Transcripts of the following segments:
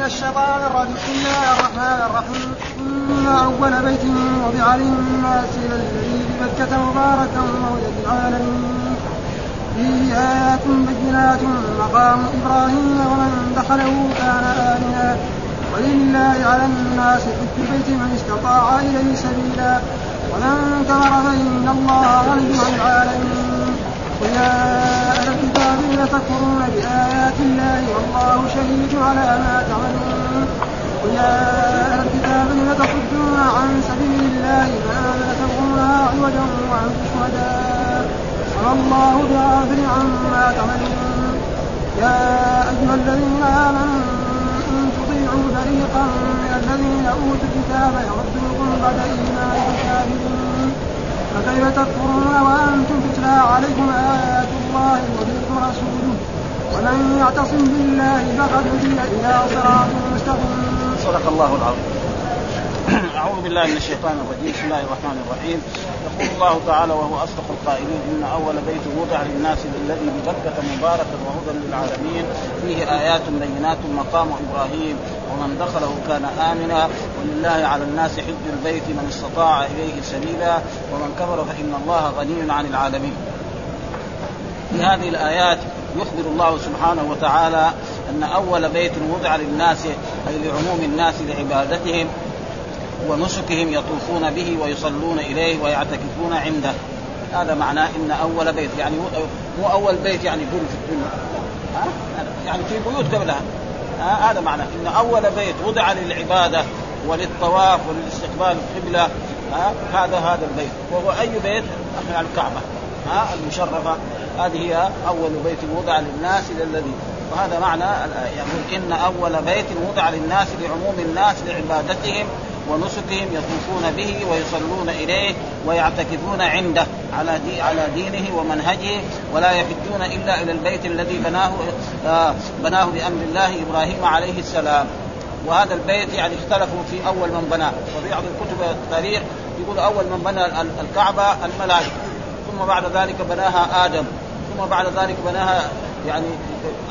من الشيطان الرجيم بسم الله الرحمن الرحيم. إن أول بيت وضع للناس الذي ببكة مباركا وهدى للعالمين. فيه آيات بينات مقام إبراهيم ومن دخله كان آمنا. ولله على الناس حج البيت من استطاع إليه سبيلا. ومن كفر فإن الله غني عن العالمين. قل يا أهل لم تكفرون بآيات الله والله شهيد على ما تعملون. قل يا أهل الكتاب لم تصدون عن سبيل الله فآمن تبغونها عوجا وأنتم شهداء. وما الله بغافل عما تعملون. يا أيها الذين آمنوا إن تطيعوا فريقا من الذين أوتوا الكتاب يردوكم بعد إيمانكم كافرين فكيف تكفرون وأنتم تتلى عليكم آيات الله وفيكم رسوله ومن يعتصم بالله فقد هدي إلى صراط مستقيم. صدق الله العظيم. أعوذ بالله من الشيطان الرجيم. بسم الله الرحمن الرحيم. يقول الله تعالى وهو أصدق القائلين إن أول بيت وضع للناس الذي ببكة مباركا وهدى للعالمين. فيه آيات بينات مقام إبراهيم. ومن دخله كان آمنا. ولله على الناس حج البيت من استطاع إليه سبيلا. ومن كفر فإن الله غني عن العالمين. في هذه الآيات يخبر الله سبحانه وتعالى أن أول بيت وضع للناس أي لعموم الناس لعبادتهم ونسكهم يطوفون به ويصلون إليه ويعتكفون عنده. هذا معناه إن أول بيت يعني مو أول بيت يعني يكون في الدنيا. ها؟ يعني في بيوت قبلها. ها؟ هذا معناه إن أول بيت وضع للعبادة وللطواف وللاستقبال القبلة هذا هذا البيت. وهو أي بيت؟ يعني الكعبة ها؟ المشرفة. هذه هي أول بيت وضع للناس الذي وهذا معنى يقول إن أول بيت وضع للناس لعموم الناس لعبادتهم ونسكهم يطوفون به ويصلون إليه ويعتكفون عنده على دي على دينه ومنهجه ولا يحجون إلا إلى البيت الذي بناه آه بناه بأمر الله إبراهيم عليه السلام. وهذا البيت يعني اختلفوا في أول من بناه. وفي بعض الكتب التاريخ يقول أول من بنى الكعبة الملائكة ثم بعد ذلك بناها آدم. ثم بعد ذلك بناها يعني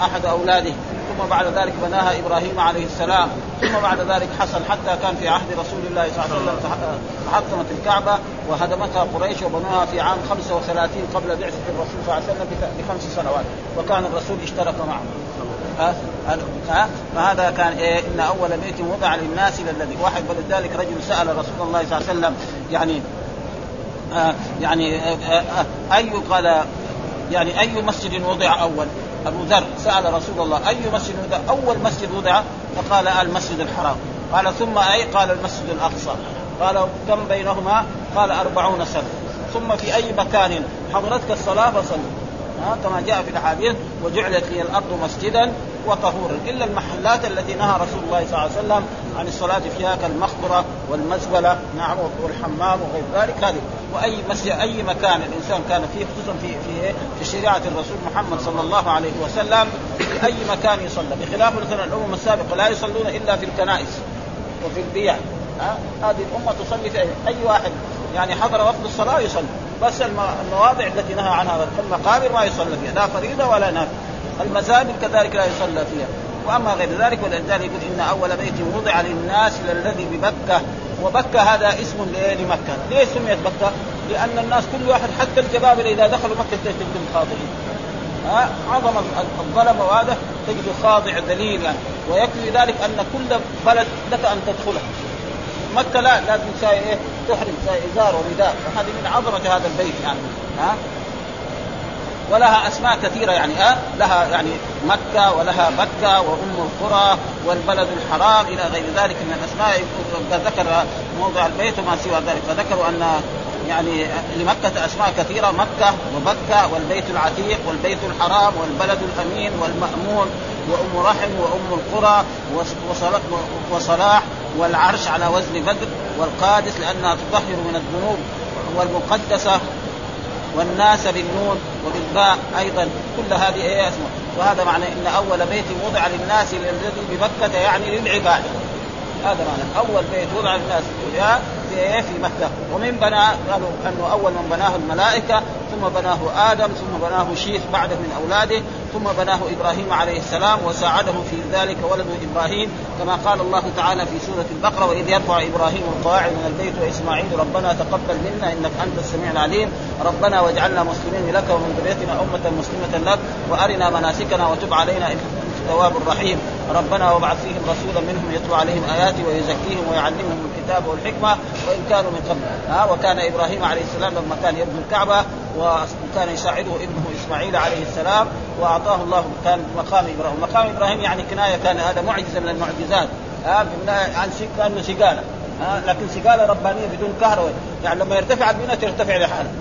أحد أولاده ثم بعد ذلك بناها إبراهيم عليه السلام ثم بعد ذلك حصل حتى كان في عهد رسول الله صلى الله عليه وسلم تحطمت الكعبة وهدمتها قريش وبنوها في عام 35 قبل بعثة الرسول صلى الله عليه وسلم بخمس سنوات وكان الرسول اشترك معه. ها؟ ها؟ فهذا كان إيه؟ إن أول بيت وضع للناس الذي واحد. ولذلك رجل سأل رسول الله صلى الله عليه وسلم يعني آه يعني آه آه اي قال يعني أي مسجد وضع أول؟ أبو ذر سأل رسول الله أي مسجد وضع؟ أول مسجد وضع؟ فقال المسجد الحرام. قال ثم أي؟ قال المسجد الأقصى. قال كم بينهما؟ قال أربعون سنة. ثم في أي مكان؟ حضرتك الصلاة فصل. ها كما جاء في الأحاديث وجعلت لي الأرض مسجدا وطهورا إلا المحلات التي نهى رسول الله صلى الله عليه وسلم عن الصلاة فيها كالمقبره والمزبله نعم والحمام وغير ذلك. هذه وأي مسجد أي مكان الإنسان كان فيه خصوصا في في في شريعة الرسول محمد صلى الله عليه وسلم في أي مكان يصلى. بخلاف مثلا الأمم السابقة لا يصلون إلا في الكنائس وفي البيع. هذه الأمة تصلي في أي, أي واحد. يعني حضر وقت الصلاة يصلي. بس المواضع التي نهى عنها المقابر ما يصلى فيها لا فريضة ولا نافلة. المزابل كذلك لا يصلى فيها وأما غير ذلك ولذلك يقول إن أول بيت وضع للناس الذي ببكة وبكة هذا اسم لمكه، ليه سميت بكة؟ لأن الناس كل واحد حتى الجبابره إذا دخلوا مكة تجدهم خاضعين. ها عظم الظلم وهذا تجده خاضع ذليل يعني ويكفي ذلك أن كل بلد لك أن تدخله. مكة لا لازم تساوي إيه؟ تحرم تساوي إزار ورداء وهذه من عظمة هذا البيت يعني ها ولها أسماء كثيرة يعني ها لها يعني مكة ولها مكة وأم القرى والبلد الحرام إلى غير ذلك من الأسماء. ذكر موضع البيت وما سوى ذلك. فذكروا أن يعني لمكة أسماء كثيرة مكة وبكة والبيت العتيق والبيت الحرام والبلد الأمين والمأمون وأم رحم وأم القرى وصلاح والعرش على وزن بدر والقادس لأنها تطهر من الذنوب والمقدسة والناس بالنون وبالباء أيضا كل هذه إيه اسماء وهذا معنى إن أول بيت وضع للناس الذي بمكه يعني للعبادة. هذا معنى. أول بيت وضع للناس في إيه؟ في مكة. ومن بنى قالوا أنه أول من بناه الملائكة ثم بناه آدم ثم بناه شيث بعده من أولاده ثم بناه إبراهيم عليه السلام وساعده في ذلك ولده إبراهيم كما قال الله تعالى في سورة البقرة وإذ يرفع إبراهيم القواعد من البيت وإسماعيل ربنا تقبل منا إنك أنت السميع العليم ربنا واجعلنا مسلمين لك ومن ذريتنا أمة مسلمة لك وأرنا مناسكنا وتب علينا التواب الرحيم. ربنا وابعث فيهم رسولا منهم يتلو عليهم آياتي ويزكيهم ويعلمهم الكتاب والحكمة وإن كانوا من قبل. ها وكان إبراهيم عليه السلام لما كان يبني الكعبة وكان يساعده ابنه إسماعيل عليه السلام وأعطاه الله كان مقام إبراهيم، مقام إبراهيم يعني كناية كان هذا معجزة من المعجزات. ها عن كأنه سقاله لكن سقاله ربانية بدون كهرباء. يعني لما يرتفع البناء ترتفع لحالها.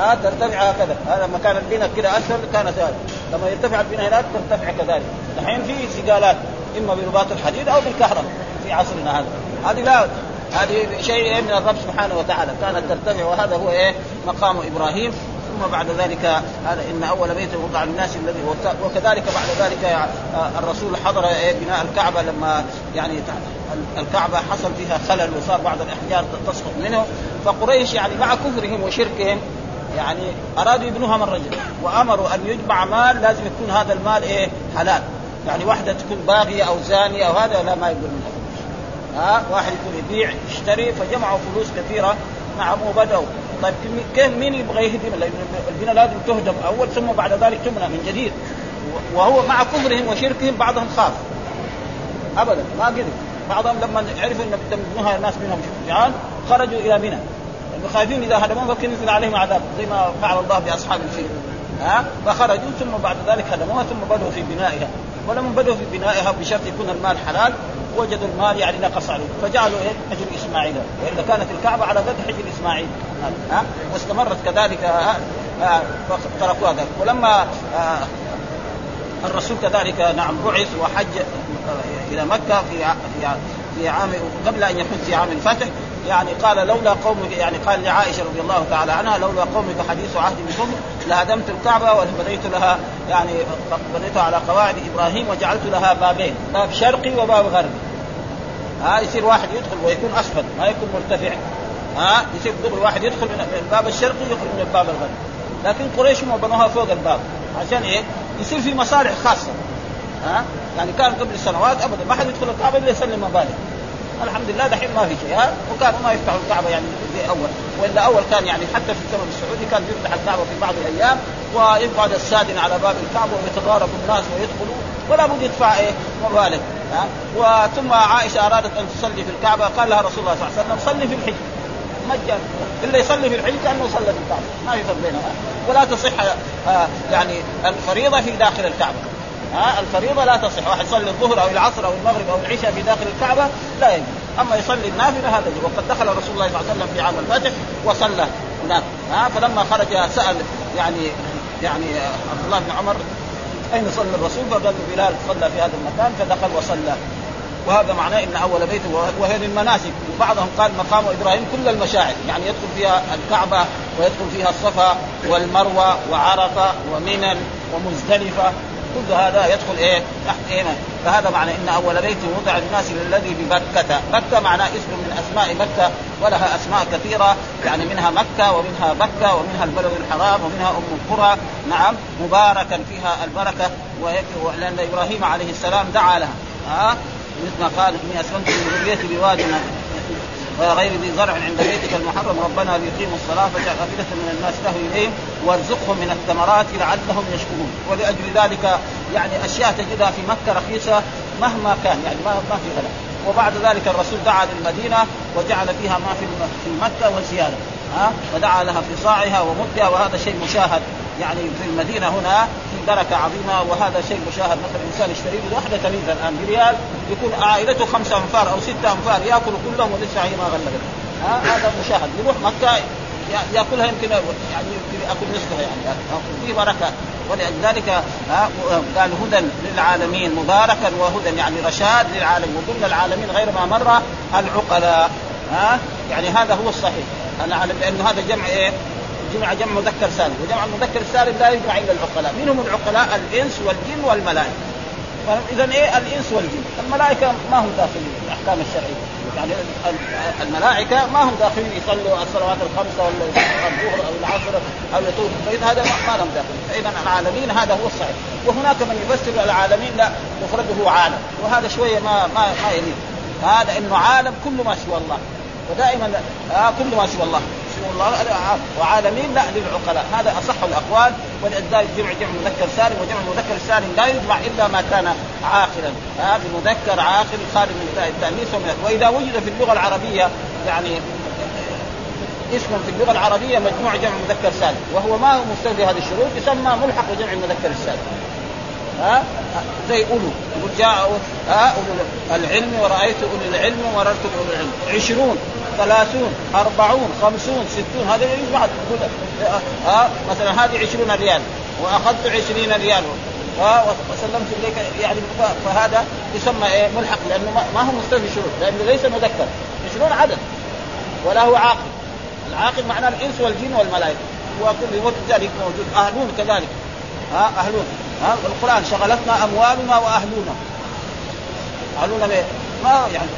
ها ترتفع هكذا. هذا لما كان البناء كذا اسفل كانت هذا لما يرتفع البناء هناك ترتفع كذلك. الحين في سقالات إما برباط الحديد أو بالكهرباء في عصرنا هذا. هذه لا هذه شيء من الرب سبحانه وتعالى. كانت ترتفع وهذا هو إيه؟ مقام إبراهيم. ثم بعد ذلك هذا إن أول بيت وضع الناس الذي وكذلك بعد ذلك الرسول حضر إيه؟ بناء الكعبة لما يعني الكعبة حصل فيها خلل وصار بعض الأحجار تسقط منه. فقريش يعني مع كفرهم وشركهم يعني ارادوا يبنوها مره وامروا ان يجمع مال لازم يكون هذا المال إيه حلال يعني واحدة تكون باغيه أو زانيه أو هذا لا ما يقول منها ها واحد يكون يبيع يشتري فجمعوا فلوس كثيره نعم وبداوا طيب كيف مين يبغى يهدم البناء لازم تهدم اول ثم بعد ذلك تبنى من جديد وهو مع كفرهم وشركهم بعضهم خاف ابدا ما قدر بعضهم لما عرفوا ان يبنوها الناس منهم شجعان خرجوا إلى منى خايفين إذا هدموها ممكن ينزل عليهم عذاب زي ما فعل الله بأصحاب الفيل. ها؟ فخرجوا ثم بعد ذلك هدموها ثم بدأوا في بنائها. ولما بدأوا في بنائها بشرط يكون المال حلال وجدوا المال يعني نقص عليه. فجعلوا إيه؟ حجر إسماعيل. والا كانت الكعبة على قد حجر إسماعيل. ها؟ واستمرت كذلك ها؟ فتركوا هذا ولما الرسول كذلك نعم بعث وحج إلى مكة في في عام قبل أن يحج في عام الفتح. يعني قال لولا قومك يعني قال لعائشة رضي الله تعالى عنها لولا قومك حديث عهد بكم لهدمت الكعبة وبنيت لها يعني بنيتها على قواعد إبراهيم وجعلت لها بابين باب شرقي وباب غربي. ها يصير واحد يدخل ويكون أسفل ما يكون مرتفع. ها يصير دغري واحد يدخل من الباب الشرقي يخرج من الباب الغربي. لكن قريش هم بنوها فوق الباب. عشان إيه؟ يصير في مصالح خاصة. ها؟ يعني كان قبل سنوات ابدا ما حد يدخل الكعبة إلا يسلم مبالغ. الحمد لله دحين ما في شيء ها؟ وكانوا ما يفتحوا الكعبة يعني في اول وإلا أول كان يعني حتى في الزمن السعودي كان يفتح الكعبة في بعض الأيام ويقعد السادن على باب الكعبة ويتضارب الناس ويدخلوا ولا بد يدفع إيه؟ مبالغ ها؟ وثم عائشة أرادت أن تصلي في الكعبة قال لها رسول الله صلى الله عليه وسلم صلي في الحج مجانا. الا يصلي في الحج كأنه صلى في الكعبة. ما في فرق بينها ولا تصح آه يعني الفريضة في داخل الكعبة. ها الفريضة لا تصح. واحد يصلي الظهر أو العصر أو المغرب أو العشاء في داخل الكعبة لا يجوز. أما يصلي النافلة هذا يجوز. وقد دخل رسول الله صلى الله عليه وسلم في عام الفتح وصلى هناك. ها فلما خرج سأل يعني يعني عبد الله بن عمر أين صلى الرسول؟ فقال بلال صلى في هذا المكان. فدخل وصلى. وهذا معناه إن أول بيت وهي المناسك وبعضهم قال مقام إبراهيم كل المشاعر. يعني يدخل فيها الكعبة ويدخل فيها الصفا والمروة وعرفة ومنن ومزدلفة. كل هذا يدخل إيه؟ تحت إيه؟ فهذا معنى إن أول بيت وضع للناس للذي بمكه، مكه معناه اسم من أسماء مكه ولها أسماء كثيرة. يعني منها مكة ومنها بكة ومنها البلد الحرام ومنها أم القرى. نعم مباركا فيها البركة. لأن إبراهيم عليه السلام دعا لها. ها؟ مثل ما قال إني اسكنت من ذريتي بواد غير ذي زرع عند بيتك المحرم ربنا ليقيموا الصلاة فاجعل افئده من الناس تهوي إليهم وارزقهم من الثمرات لعلهم يشكرون. ولأجل ذلك يعني أشياء تجدها في مكة رخيصة مهما كان يعني ما ما في غلا وبعد ذلك الرسول دعا للمدينة وجعل فيها ما في في مكة وزيادة. ها ودعا لها في صاعها ومدها وهذا شيء مشاهد. يعني في المدينة هنا في بركة عظيمة وهذا شيء مشاهد. مثلا انسان يشتري له واحدة تميز الآن بريال يكون عائلته خمسة أنفار أو ستة أنفار يأكل كلهم ولسه هي ما غلبت ها هذا مشاهد. يروح مكة يأكلها يمكن يعني يأكل نصفها يعني. في بركة. ولذلك قال هدى للعالمين مباركا وهدى يعني رشاد للعالمين وضمن العالمين غير ما مر العقلاء. ها؟ يعني هذا هو الصحيح. لأنه هذا جمع إيه؟ جمع جمع مذكر سالم. وجمع المذكر السالم لا يجمع إلا العقلاء. من هم العقلاء الإنس والجن والملائكة. اذا إيه؟ الإنس والجن. الملائكة ما هم داخلين في الأحكام الشرعية. يعني الملائكة ما هم داخلين يصلوا الصلوات الخمسه ولا الظهر أو العصر أو يطوف البيت هذا ما لهم داخلين. فإذا العالمين هذا هو الصحيح. وهناك من يفسر العالمين لا مفرده عالم. وهذا شوية ما ما ما يليق. هذا إنه عالم كل ما سوى الله. ودائما آه كل ما سوى الله سوى الله وعالمين لا للعقلاء. هذا أصح الأقوال ولذلك جمع جمع مذكر سالم وجمع مذكر سالم لا يجمع إلا ما كان عاقلا. آه بمذكر عاقل خالد من التانيث وإذا وجد في اللغة العربية يعني اسم في اللغة العربية مجموع جمع مذكر سالم وهو ما هو مستوفي هذه الشروط يسمى ملحق جمع المذكر السالم ها زي أولو يقول جاء أولو العلم ورأيت اولي العلم ومررت باولي العلم. عشرون. ثلاثون أربعون خمسون ستون هذا يجمع ها مثلا هذه عشرون ريال وأخذت عشرين ريال. وسلمت إليك يعني فهذا يسمى إيه؟ ملحق لأنه ما هو مستوفي شروط لأنه ليس مذكر. عشرون عدد ولا هو عاقل. العاقل معناه الإنس والجن والملائكة. وكل ذلك موجود. اهلون كذلك. ها اهلون ها القران شغلتنا أموالنا وأهلنا. أهلنا ما يعني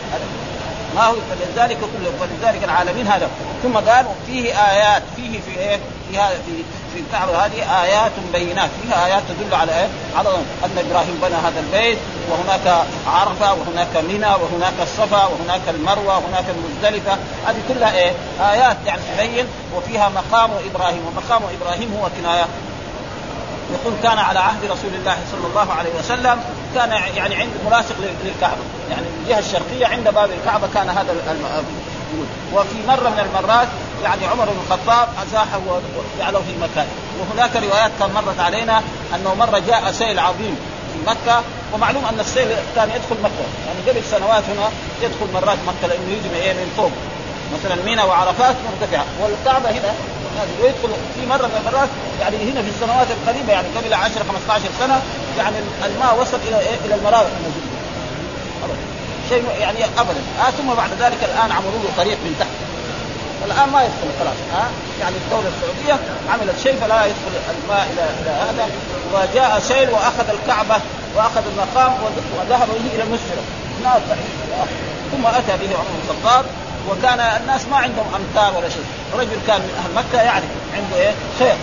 ما هو فلذلك كله ولذلك العالمين هذا. ثم قال فيه آيات فيه في إيه؟ في هذا في في الكعبه هذه آيات بينات. فيها آيات تدل على إيه؟ على أن إبراهيم بنى هذا البيت وهناك عرفة وهناك منى وهناك الصفا وهناك المروة وهناك المزدلفة. هذه كلها إيه؟ آيات يعني تبين وفيها مقام إبراهيم. ومقام إبراهيم هو كناية. يقول كان على عهد رسول الله صلى الله عليه وسلم كان يعني عند ملاصق للكعبة. يعني الجهة الشرقية عند باب الكعبة كان هذا وفي مرة من المرات يعني عمر بن الخطاب أزاحه وجعله في مكان وهناك روايات كان مرت علينا أنه مرة جاء سيل عظيم في مكة ومعلوم أن السيل كان يدخل مكة. يعني قبل سنوات هنا يدخل مرات مكة لأنه يجي من من فوق. مثلا مينا وعرفات مرتفعة. والكعبة هنا ويدخل في مرة من المرات يعني هنا في السنوات القريبة يعني قبل 10 15 سنة يعني الماء وصل إلى إيه؟ إلى المرافق شيء يعني ابدا. آه ثم بعد ذلك الآن عملوا له طريق من تحت. الآن ما يدخل خلاص. ها آه يعني الدولة السعودية عملت شيء فلا يدخل الماء إلى إلى هذا. وجاء سيل وأخذ الكعبة وأخذ المقام وذهب به إلى المسجد. ثم أتى به عمر بن الخطاب. وكان الناس ما عندهم امتار ولا شيء. رجل كان من أهل مكة يعرف عنده إيه؟ خير.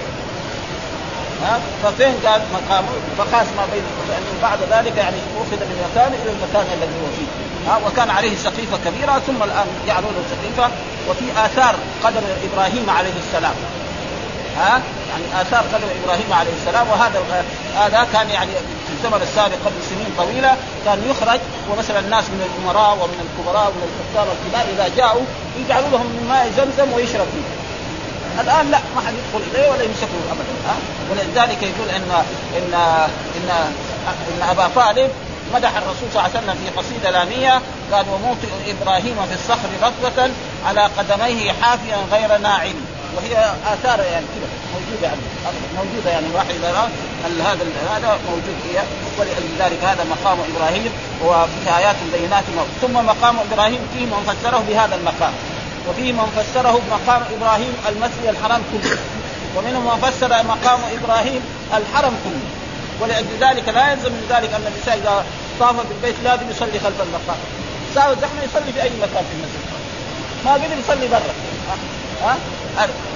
ها؟ ففين قال مقامه؟ فقاس ما بين لأنه بعد ذلك يعني اخذ من مكان إلى المكان الذي هو فيه. ها؟ وكان عليه سقيفة كبيرة ثم الآن جعلوا له سقيفة. وفي آثار قدم إبراهيم عليه السلام. ها؟ يعني آثار قدم إبراهيم عليه السلام. وهذا هذا كان يعني الزمن السابق قبل سنين طويلة كان يخرج ومثلا الناس من الأمراء ومن الكبراء ومن الكفار الكبار إذا جاءوا يجعلوا لهم من ماء زمزم ويشرب فيه. الآن لا ما حد يدخل إليه ولا يمسكه ابدا ها؟ ولذلك يقول ان ان ان إن أبا طالب مدح الرسول صلى الله عليه وسلم في قصيدة لامية قال وموطئ إبراهيم في الصخر رطبه على قدميه حافيا غير ناعم. وهي آثار يعني كذا موجودة يعني موجودة يعني الواحد اذا هذا هذا موجود فيها ولذلك هذا مقام إبراهيم وفيه ايات بينات ثم مقام إبراهيم فيه من فسره بهذا المقام وفيه من فسره بمقام إبراهيم المسجد الحرام كله ومنهم من فسر مقام إبراهيم الحرم كله. ولأجل ذلك لا يلزم من ذلك أن الانسان إذا طاف بالبيت لازم يصلي خلف المقام. صار زحمة يصلي في أي مكان في المسجد. ما قدر يصلي برا. ها؟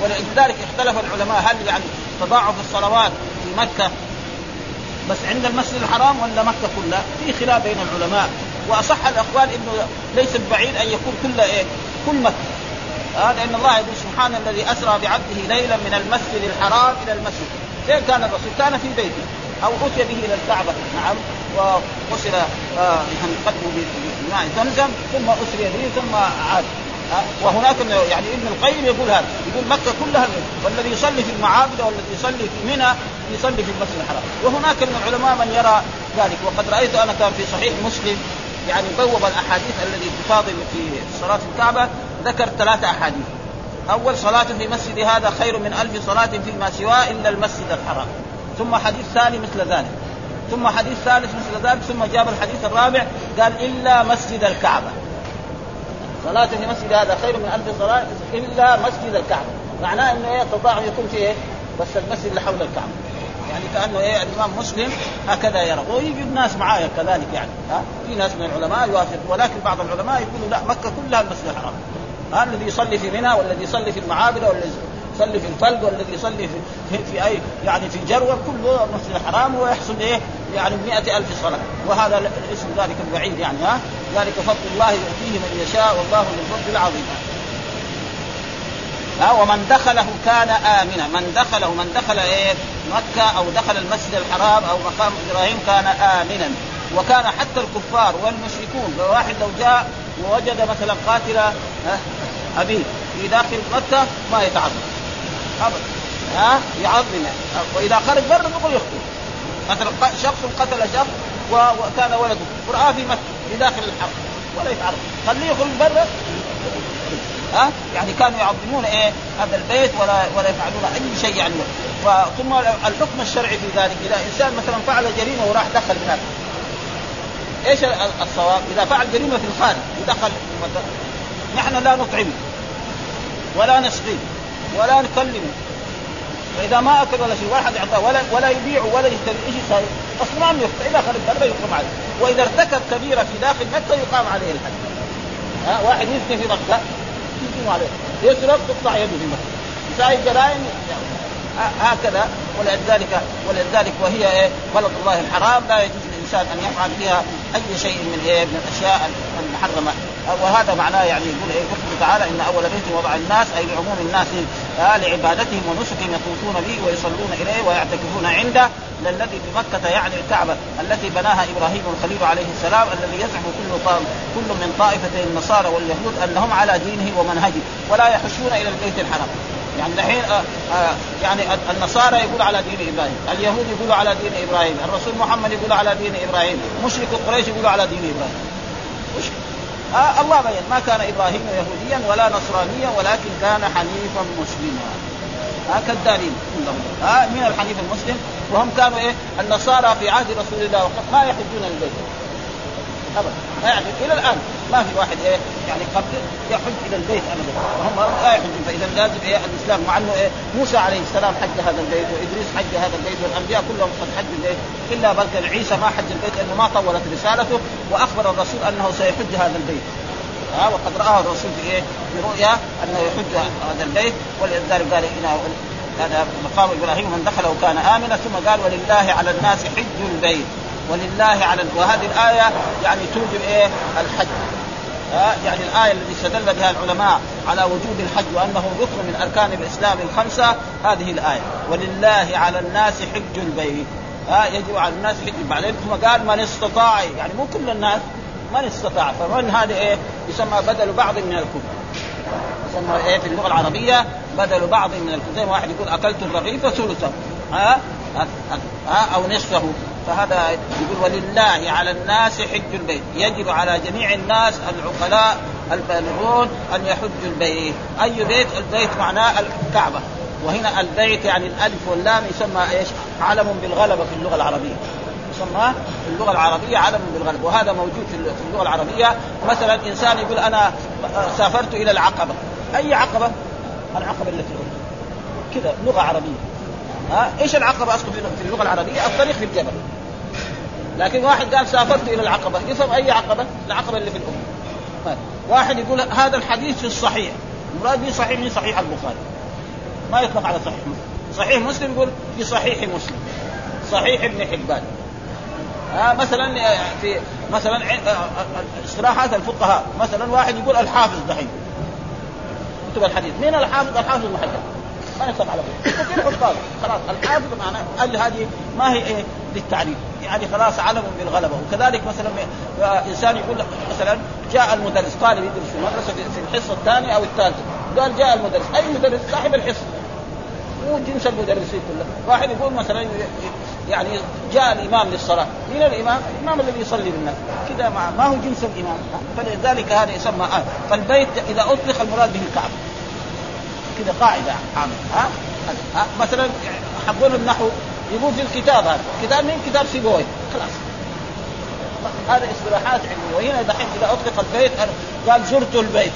ولذلك اختلف العلماء هل يعني تضاعف الصلوات في مكة بس عند المسجد الحرام ولا مكة كلها؟ في خلاف بين العلماء. وأصح الأقوال إنه ليس بعيد أن يكون كل إيه؟ كل مكة. هذا آه ان الله يقول سبحان الذي أسرى بعبده ليلا من المسجد الحرام إلى المسجد. فين كان الرسول؟ كان في بيته. أو اتي به إلى الكعبة. نعم. وغسل آه قدمه بماء زمزم ثم أسري به ثم عاد. وهناك يعني ابن القيم يقول هذا يقول مكة كلها والذي يصلي في المعابد والذي يصلي في منى يصلي في المسجد الحرام. وهناك من العلماء من يرى ذلك وقد رأيت أنا كان في صحيح مسلم يعني بوب الأحاديث الذي تفاضل في صلاة الكعبة ذكر ثلاثة أحاديث. أول صلاة في مسجد هذا خير من ألف صلاة فيما سواه إلا المسجد الحرام. ثم حديث ثاني مثل ذلك. ثم حديث ثالث مثل ذلك ثم جاب الحديث الرابع قال إلا مسجد الكعبة. صلاة في مسجد هذا خير من ألف صلاة إلا مسجد الكعبة. معناه أنه إيه التضاعف يكون في إيه بس المسجد اللي حول الكعبة. يعني كأنه إيه الإمام مسلم هكذا يرى. ويجي الناس معايا كذلك يعني ها؟ في ناس من العلماء يوافق ولكن بعض العلماء يقولوا لا مكة كلها المسجد الحرام. ها؟ الذي يصلي في منى والذي يصلي في المعابد والذي يصلي في الفلق والذي يصلي في, في, في اي يعني في جروه كله مسجد الحرام ويحصل إيه؟ يعني مئة ألف صلاة. وهذا اسم ذلك البعيد يعني ها؟ ذلك فضل الله يؤتيه من يشاء والله ذو الفضل العظيم. ها؟ ومن دخله كان آمنا. من دخله من دخل إيه؟ مكة أو دخل المسجد الحرام أو مقام إبراهيم كان آمنا. وكان حتى الكفار والمشركون واحد لو جاء ووجد مثلا قاتل أبيه في داخل مكة ما يتعظم أبدا. ها؟ يعظم وإذا خرج برا يقول يخطئ. مثلا شخص قتل شخص وكان ولده. ورآه في مكة في داخل الحرم ولا يتعرض. خليه يخرج برا ها؟ يعني كانوا يعظمون إيه؟ هذا البيت ولا ولا يفعلون أي شيء يعني. ثم الحكم الشرعي في ذلك. إذا إنسان مثلا فعل جريمة وراح دخل هناك. إيش الصواب؟ إذا فعل جريمة في الخارج ودخل نحن لا نطعمه ولا نسقيه ولا نكلمه فإذا ما أكل ولا شيء واحد اعطاه ولا ولا يبيع ولا يشتري إيش يسوي؟ أصلا ما يخطئ اذا خرج برا يقام عليه. وإذا ارتكب كبيرة في داخل مكة يقام عليه الحد ها واحد يزني في مكة يقيم عليه. يسرق تقطع يده في مكة. يساوي جرائم هكذا ولذلك ولذلك وهي إيه؟ بلد الله الحرام لا يجوز للانسان أن يفعل فيها أي شيء من إيه من الأشياء المحرمة. وهذا معناه يعني يقول إيه يقول تعالى إن أول بيت وضع الناس أي لعموم الناس آه لعبادتهم ونسكهم يطوفون به ويصلون إليه ويعتكفون عنده الذي بمكة يعني الكعبة التي بناها إبراهيم الخليل عليه السلام الذي يزعم كل كل من طائفتي النصارى واليهود أنهم على دينه ومنهجه ولا يحشون إلى البيت الحرام. يعني دحين آه آه يعني النصارى يقول على دين إبراهيم، اليهود يقولوا على دين إبراهيم، الرسول محمد يقول على دين إبراهيم، مشرك قريش يقولوا على دين إبراهيم. وش آه الله بين ما كان إبراهيم يهوديا ولا نصرانيا ولكن كان حنيفا مسلما. ها كالدارين ها من الحنيف المسلم وهم كانوا إيه النصارى في عهد رسول الله وقت ما يحجون البيت ابدا. ما يعني إلى الآن ما في واحد إيه يعني قبل يحج إلى البيت ابدا. وهم لا يحجون. فإذا لازم إيه الإسلام مع أنه إيه موسى عليه السلام حج هذا البيت وإدريس حج هذا البيت والأنبياء كلهم قد حجوا البيت. إلا بل عيسى ما حج البيت لأنه ما طولت رسالته وأخبر الرسول أنه سيحج هذا البيت. ها وقد رآه الرسول في إيه؟ في رؤيا أنه يحج هذا البيت. ولذلك قال هنا هذا مقام إبراهيم من دخله كان امنا ثم قال ولله على الناس حج البيت. ولله على وهذه الآية يعني توجب إيه؟ الحج. ها يعني الآية التي استدل بها العلماء على وجوب الحج وأنه ركن من أركان الإسلام الخمسة هذه الآية. ولله على الناس حج البيت. ها يجب على الناس حج بعدين ثم قال من استطاع يعني مو كل الناس من استطاع. فمن هذا إيه؟ يسمى بدل بعض من الكفر. يسمى إيه؟ في اللغة العربية بدل بعض من الكفر. زي ما واحد يقول أكلت الرغيف ثلثه. ها ها أو نصفه. فهذا يقول ولله على الناس حج البيت. يجب على جميع الناس العقلاء البالغون أن يحجوا البيت. أي بيت؟ البيت معناه الكعبة. وهنا البيت يعني الألف واللام يسمى إيش؟ علم بالغلبة في اللغة العربية. يسمى في اللغة العربية علم بالغلب وهذا موجود في اللغة العربية. مثلا إنسان يقول أنا سافرت إلى العقبة. أي عقبة؟ العقبة التي كذا لغة عربية. ها؟ إيش العقبة؟ أصلا في اللغة العربية؟ الطريق في الجبل. لكن واحد قال سافرت إلى العقبة. يفهم أي عقبة؟ العقبة اللي في الأم. واحد يقول هذا الحديث في الصحيح. المراد به صحيح من صحيح البخاري. ما يطلق على صحيح مسلم. صحيح مسلم يقول في صحيح مسلم. صحيح ابن حبان. آه مثلا في مثلا اصطلاحات الفقهاء. مثلا واحد يقول الحافظ دحين. كتب الحديث. مين الحافظ؟ الحافظ المحدث ما يطلق على كثير حفاظ خلاص الحافظ معناه قال هذه ما هي إيه؟ للتعريف يعني خلاص علم بالغلبة. وكذلك مثلا إنسان يقول مثلا جاء المدرس طالب يدرس في المدرسة في الحصة الثانية أو الثالثة. قال جاء المدرس أي مدرس؟ صاحب الحصة. مو جنس المدرسين كلهم. واحد يقول مثلا يعني جاء الإمام للصلاة. مين الإمام؟ الإمام الذي يصلي بالناس. كذا ما هو جنس الإمام. فلذلك هذا يسمى آه. فالبيت إذا أطلق المراد به الكعبة. كذا قاعدة عامه ها؟ مثلا حقون النحو يقول في الكتاب هذا. كتاب من كتاب سيبوي خلاص. هذا اصطلاحات علمية. وهنا دحين إذا أطلق البيت قال زرت البيت.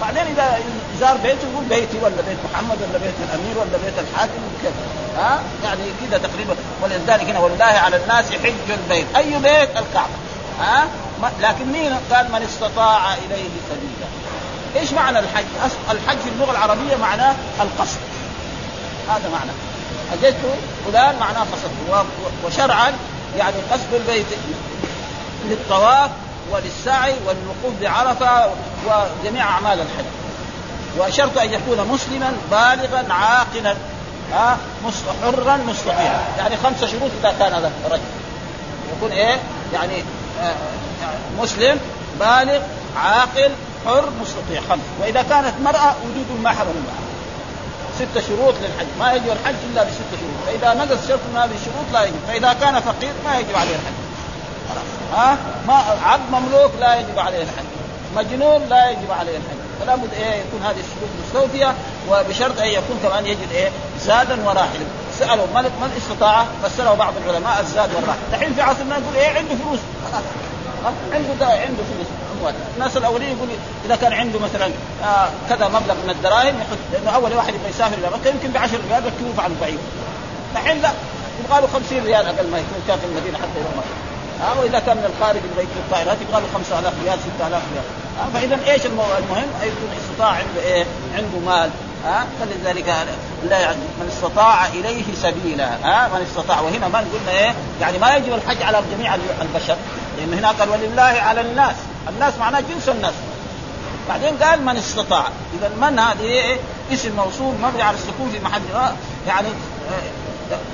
بعدين إذا زار بيته يقول بيتي ولا بيت محمد ولا بيت الأمير ولا بيت الحاكم كذا ها؟ يعني كذا تقريبا. ولذلك هنا ولله على الناس حج البيت. أي بيت؟ الكعبة. ها؟ لكن مين قال من استطاع إليه سبيلا؟ إيش معنى الحج؟ الحج في اللغة العربية معناه القصد. هذا معنى. حججت فلان معناه قصدت وشرعا يعني قصد البيت للطواف وللسعي والوقوف بعرفة وجميع أعمال الحج. وشرط أن يكون مسلما بالغا عاقلا ها حرا مستطيعا يعني خمسه شروط إذا كان هذا رجل. يكون إيه؟ يعني آه مسلم بالغ عاقل حر مستطيع خمس. وإذا كانت مرأة وجود المحرم معه ست شروط للحج. ما يجب الحج إلا بست شروط. فإذا نقص شرط من هذه الشروط لا يجب. فإذا كان فقير ما يجب عليه الحج. ها؟ ما عبد مملوك لا يجب عليه الحج. مجنون لا يجب عليه الحج. فلا بد إيه يكون هذه الشروط مستوفية وبشرط أن يكون كمان يجد إيه زادا وراحلا. سألوا من من استطاع؟ فسره بعض العلماء الزاد والراحل. دحين في عصرنا يقول إيه عنده فلوس. عنده عنده فلوس. اموال الناس الأولين يقول إذا كان عنده مثلا آه كذا مبلغ من الدراهم يحط لأنه أول واحد يبغى يسافر إلى مكة يمكن ب 10 ريال ركبوه على البعير دحين لا يبغى له 50 ريال أقل ما يكون كان في المدينة حتى يروح مكة. ها وإذا كان من الخارج يبغى يكون الطائرات يبغى له 5000 ريال 6000 ريال. ها فإذا إيش المهم؟ ان يكون استطاع عنده إيه؟ عنده مال. ها فلذلك لا يعني من استطاع إليه سبيلا. ها من استطاع. وهنا ما قلنا إيه؟ يعني ما يجب الحج على جميع البشر لأن هنا قال ولله على الناس. الناس معناه جنس الناس. بعدين قال من استطاع. إذا من هذه إيه؟ اسم موصول مبني على السكون في محل يعني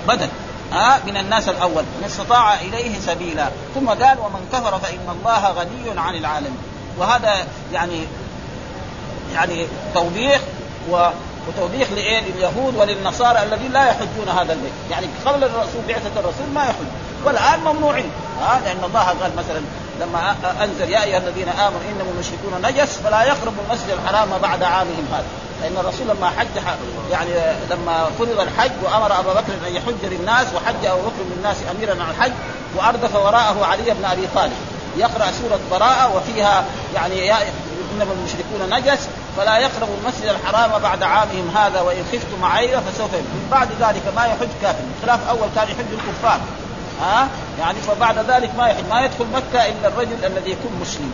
بدل. ها من الناس الأول. من استطاع إليه سبيلا. ثم قال ومن كفر فإن الله غني عن العالمين وهذا يعني يعني توبيخ و وتوبيخ لإيه؟ لليهود وللنصارى الذين لا يحجون هذا البيت، يعني قبل الرسول بعثة الرسول ما يحج، والآن ممنوعين، ها لأن الله قال مثلا لما انزل يا أيها الذين آمنوا انما المشركون نجس فلا يقربوا المسجد الحرام بعد عامهم هذا، لأن الرسول لما حج يعني لما فرض الحج وأمر ابا بكر أن يحج للناس وحج أبو بكر للناس أميرا على الحج وأردف وراءه علي بن أبي طالب. يقرأ سورة براءة وفيها يعني يا انما المشركون نجس فلا يقربوا المسجد الحرام بعد عامهم هذا وإن خفتم عيرا فسوف بعد ذلك ما يحج كافر. خلاف أول كان يحج الكفار. ها؟ يعني فبعد ذلك ما ما يدخل مكة إلا الرجل الذي يكون مسلم.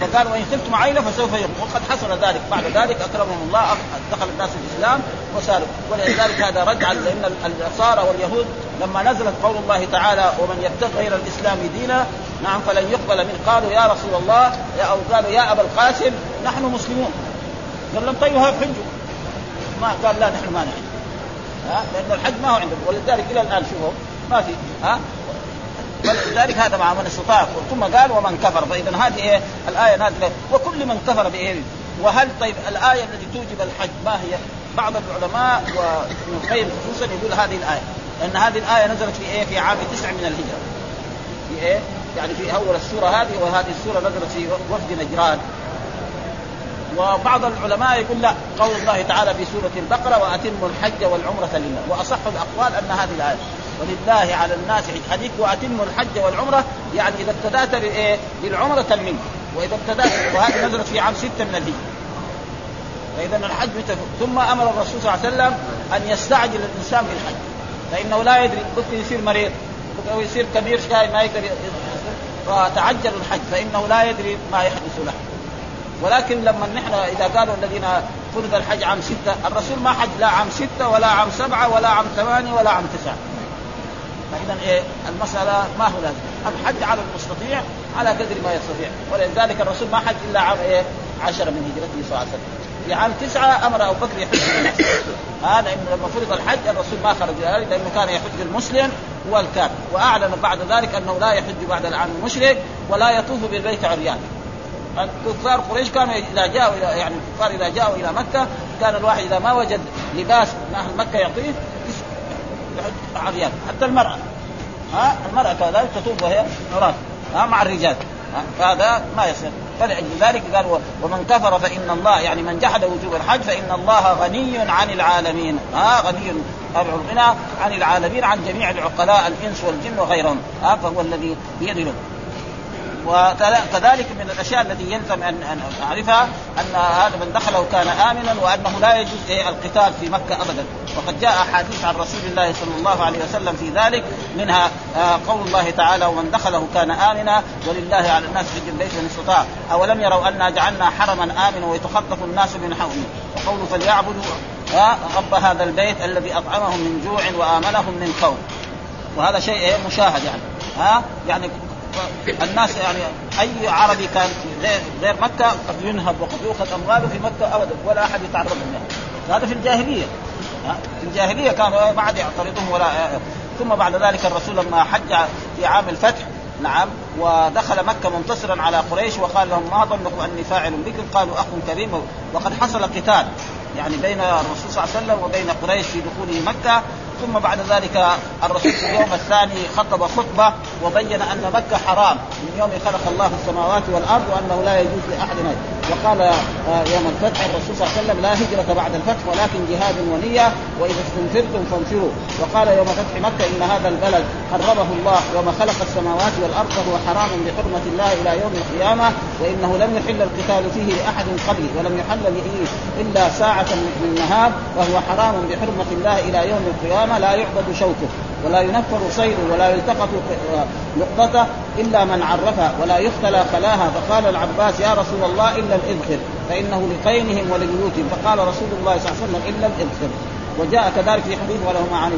فقال وإن خفتم عيله فسوف يقوم. وقد حصل ذلك. بعد ذلك أكرمهم الله دخل الناس الإسلام وساروا ولذلك هذا رجعا لأن النصارى واليهود لما نزلت قول الله تعالى ومن يبتغي غير الإسلام دينا نعم فلن يقبل من قالوا يا رسول الله أو قالوا يا أبا القاسم نحن مسلمون. قال لهم طيب حجوا. ما قال لا نحن ما نحج لأن الحج ما هو عندهم. ولذلك إلى الآن شوفوا. ما في ها ولذلك هذا مع من استطاع ثم قال ومن كفر فاذا هذه إيه الآية نازلة وكل من كفر بإيه وهل طيب الآية التي توجب الحج ما هي؟ بعض العلماء وابن القيم خصوصا يقول هذه الآية لأن هذه الآية نزلت في إيه؟ في عام تسع من الهجرة. في إيه؟ يعني في أول السورة هذه وهذه السورة نزلت في وفد نجران. وبعض العلماء يقول لا قول الله تعالى في سورة البقرة وأتموا الحج والعمرة لله. وأصح الأقوال أن هذه الآية. ولله على الناس حديث وأتموا الحج والعمرة. يعني إذا ابتدأت بإيه؟ بالعمرة تمم وإذا ابتدأت وهذه نزلت في عام ستة من الهجرة. فإذا الحج ثم أمر الرسول صلى الله عليه وسلم أن يستعجل الإنسان بالحج. فإنه لا يدري ممكن يصير مريض أو يصير كبير شاي ما يقدر فتعجل الحج. فإنه لا يدري ما يحدث له. ولكن لما نحن إذا قالوا الذين فرض الحج عام ستة الرسول ما حج لا عام ستة ولا عام سبعة ولا عام ثمانية ولا عام تسعة. فاذا إيه المسألة ما هو لازم. الحج على المستطيع على قدر ما يستطيع. ولذلك الرسول ما حج إلا عام إيه عشرة من هجرته صلى الله عليه وسلم. في عام تسعة أمر أبو بكر يحج هذا لأنه لما فرض الحج الرسول ما خرج ذلك لأنه كان يحج المسلم والكافر. وأعلن بعد ذلك أنه لا يحج بعد العام المشرك ولا يطوف بالبيت عريان كفار قريش كانوا إذا جاءوا يعني الكفار إذا جاءوا إلى مكة كان الواحد إذا ما وجد لباس من أهل مكة يعطيه عريان حتى المرأة. ها؟ المرأة كذلك تطوف وهي عراة ها؟ مع الرجال فهذا ما يصير. فلأجل ذلك قال ومن كفر فإن الله يعني من جحد وجوب الحج فإن الله غني عن العالمين ها؟ غني الغنى عن العالمين عن جميع العقلاء الإنس والجن وغيرهم ها؟ فهو الذي بيده وكذلك من الأشياء التي يلزم ان أن أعرفها أن هذا من دخله كان آمنا وأنه لا يجوز إيه القتال في مكة ابدا. وقد جاء أحاديث عن رسول الله صلى الله عليه وسلم في ذلك منها آه، قول الله تعالى ومن دخله كان آمنا ولله على الناس حج البيت من استطاع. أولم يروا أنا جعلنا حرما آمنا ويتخطف الناس من حوله وقوله فليعبدوا آه، رب هذا البيت الذي أطعمهم من جوع وآمنهم من خوف. وهذا شيء إيه مشاهد يعني. ها؟ يعني الناس يعني أي عربي كان غير غير مكة قد ينهب وقد يؤخذ امواله في مكة ابدا ولا أحد يتعرض له هذا في الجاهلية. في الجاهلية كانوا ما عاد يعترضهم ولا ثم بعد ذلك الرسول لما حج في عام الفتح نعم ودخل مكة منتصرا على قريش وقال لهم ما ظنكم أني فاعل بكم؟ قالوا أخ كريم وقد حصل قتال. يعني بين الرسول صلى الله عليه وسلم وبين قريش في دخوله مكة ثم بعد ذلك الرسول في اليوم الثاني خطب خطبة وبين أن مكة حرام. من يوم خلق الله السماوات والأرض وأنه لا يجوز لأحد وقال آه، يوم الفتح الرسول صلى الله عليه وسلم لا هجرة بعد الفتح ولكن جهاد ونية وإذا استنفرتم فانفروا. وقال يوم فتح مكة إن هذا البلد حرمه الله يوم خلق السماوات والأرض فهو حرام بحرمة الله إلى يوم القيامة وإنه لم يحل القتال فيه لأحد قبلي ولم يحل به إلا ساعة من النهار وهو حرام بحرمة الله إلى يوم القيامة لا يعبد شوكه ولا ينفر صيد ولا يلتقط نقطته إلا من عرفها ولا يختلى خلاها. فقال العباس يا رسول الله إلا الاذخر فإنه لقينهم ولبيوتهم. فقال رسول الله صلى الله عليه وسلم إلا الاذخر وجاء كذلك في حديث وله عن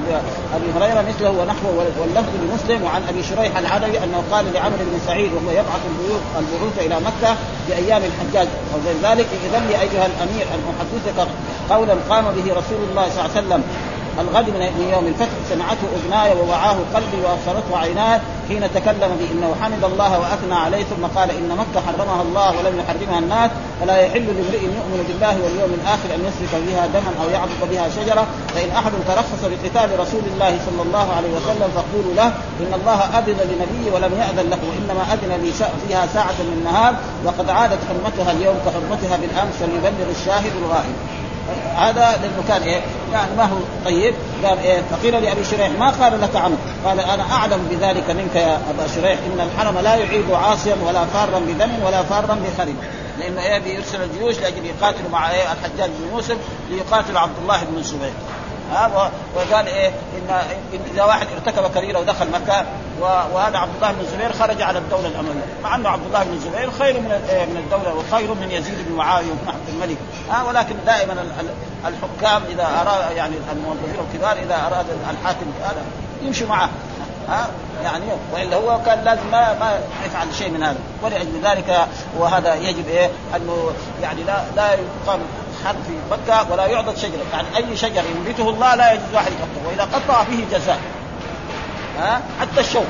أبي هريرة مثله ونحوه واللفظ لمسلم وعن أبي شريح العدوي أنه قال لعمرو بن سعيد وهو يبعث البيوت البعوث إلى مكة في أيام الحجاج وغير ذلك إذن لي ايها الأمير ان احدثك قولا قام به رسول الله صلى الله عليه وسلم. الغد من يوم الفتح سمعته اذناي ووعاه قلبي وأبصرته عيناي حين تكلم بانه حمد الله وأثنى عليه ثم قال إن مكة حرمها الله ولم يحرمها الناس فلا يحل لامرئ يؤمن بالله واليوم الآخر أن يسرق بها دما أو يعبد بها شجرة فإن أحد ترخص بقتال رسول الله صلى الله عليه وسلم فقولوا له إن الله أذن لنبيه ولم يأذن له وإنما أذن لي فيها ساعة من النهار وقد عادت حرمتها اليوم كحرمتها بالأمس فليبلغ الشاهد الغائب. هذا لأنه كان إيه؟ يعني ما هو طيب قال إيه فقيل لأبي شريح ما قال لك عمرو قال أنا أعلم بذلك منك يا أبا شريح إن الحرم لا يعيد عاصيا ولا فارا بدم ولا فارا بخرب لأنه إيه بيرسل الجيوش لأجل يقاتلوا مع إيه الحجاج بن يوسف ليقاتلوا عبد الله بن الزبير. ها وقال إيه ان إذا واحد ارتكب كبيره ودخل مكة وهذا عبد الله بن الزبير خرج على الدولة الامويه مع أنه عبد الله بن الزبير خير من من الدولة وخير من يزيد بن معاوية وبن عبد الملك. ها ولكن دائما الحكام إذا اراد يعني الموظفين الكبار إذا أراد الحاكم هذا يمشي معه. ها يعني وإلا هو كان لازم ما ما يفعل شيء من هذا. ولأجل ذلك وهذا يجب إيه أنه يعني لا لا يقام حد في مكة ولا يعضد شجرة. يعني أي شجر ينبته الله لا يجوز واحد يقطعه وإذا قطع فيه جزاء. ها؟ حتى الشوك.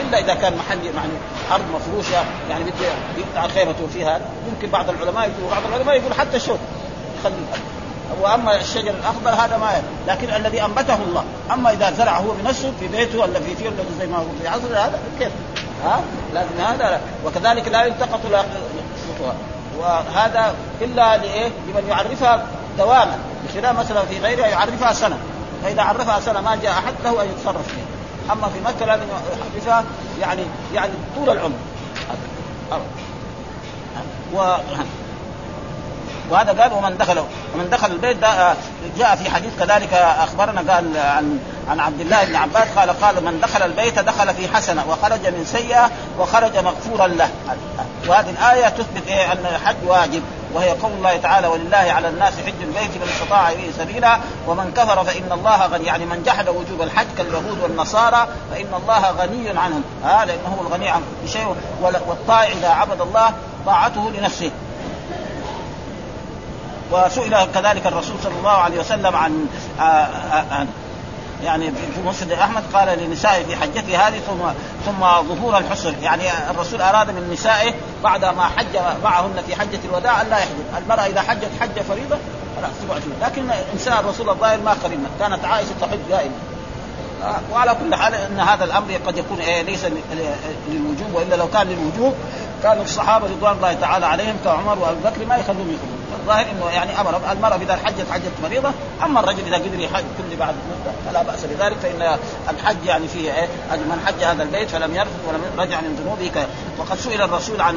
إلا إذا كان محل يعني أرض مفروشة يعني بده يقطع خيمته فيها يمكن بعض العلماء يقول بعض العلماء يقول حتى الشوك. خليه وأما الشجر الأخضر هذا ما يبقى. لكن الذي أنبته الله. أما إذا زرع هو بنفسه في بيته ولا في فيه ولا زي ما هو في عصر هذا كيف؟ ها؟ لكن هذا لا. وكذلك لا يلتقط لا وهذا إلا لإيه؟ لمن يعرفها دواما بخلاف مثلا في غيرها يعرفها سنة فإذا عرفها سنة ما جاء أحد له أن يتصرف فيها أما في مكة لازم يعرفها يعني يعني طول العمر و وهذا قال ومن دخل ومن دخل البيت ده جاء في حديث كذلك أخبرنا قال عن عن عبد الله بن عباس قال قال من دخل البيت دخل في حسنة وخرج من سيئة وخرج مغفورا له. وهذه الآية تثبت إيه؟ أن الحج واجب وهي قول الله تعالى ولله على الناس حج البيت من استطاع اليه سبيلا ومن كفر فإن الله غني. يعني من جحد وجوب الحج كاليهود والنصارى فإن الله غني عنهم. ها لأنه هو الغني عن كل شيء والطائع إذا عبد الله طاعته لنفسه. وسئل كذلك الرسول صلى الله عليه وسلم عن آه، آه، عن يعني في مسجد أحمد قال لنسائه في حجته هذه ثم ثم ظهور الحسر يعني الرسول أراد من نسائه بعد ما حج معهن في حجة الوداع أن لا يحجب، المرأة إذا حجت حجة فريضة خلاص تقعد لكن إنسان الرسول الظاهر ما قرينا كانت عائشة تحج دائما. وعلى كل حال إن هذا الأمر قد يكون إيه ليس للوجوب وإلا لو كان للوجوب كان الصحابة رضوان الله تعالى عليهم كعمر وأبو بكر ما يخلون يخرجون. الظاهر إنه يعني أمر المرأة اذا حجت حجت مريضة أما الرجل إذا قدر يحج كل بعد مدة فلا بأس بذلك فإن الحج يعني فيه إيه؟ من حج هذا البيت فلم يرفض ولم رجع من ذنوبه وقد سئل الرسول عن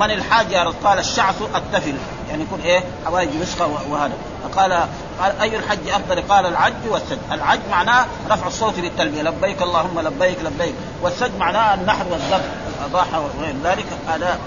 من الحاج قال الشعث التفل. يعني يكون إيه؟ حوائج رزقه وهذا. فقال قال أي الحج أفضل؟ قال العج والسج، العج معناه رفع الصوت بالتلبيه لبيك اللهم لبيك لبيك، والسج معناه النحر والذبح الاضاحه وغير ذلك. هذا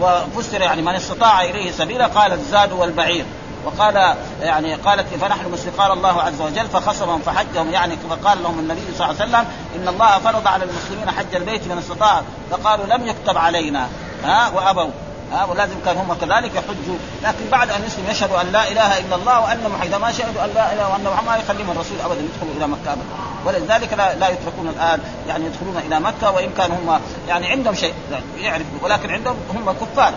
وفسر يعني من استطاع إليه سبيلا قال الزاد والبعير. وقال يعني قالت فنحن مسلم قال الله عز وجل فخصمهم فحجهم. يعني فقال لهم النبي صلى الله عليه وسلم إن الله فرض على المسلمين حج البيت من استطاع. فقالوا لم يكتب علينا. ها؟ وأبوا. ها ولازم كان هم كذلك يحجوا. لكن بعد أن يسلم يشهدوا أن لا إله إلا الله وأن محمد ما شهدوا أن لا إله وأن محمد ما يخليهم الرسول ابدا يدخلوا إلى مكة ابدا. ولذلك لا, لا يتركون الآن يعني يدخلون إلى مكة وإن كان هم يعني عندهم شيء. يعرفوا. ولكن عندهم هم كفار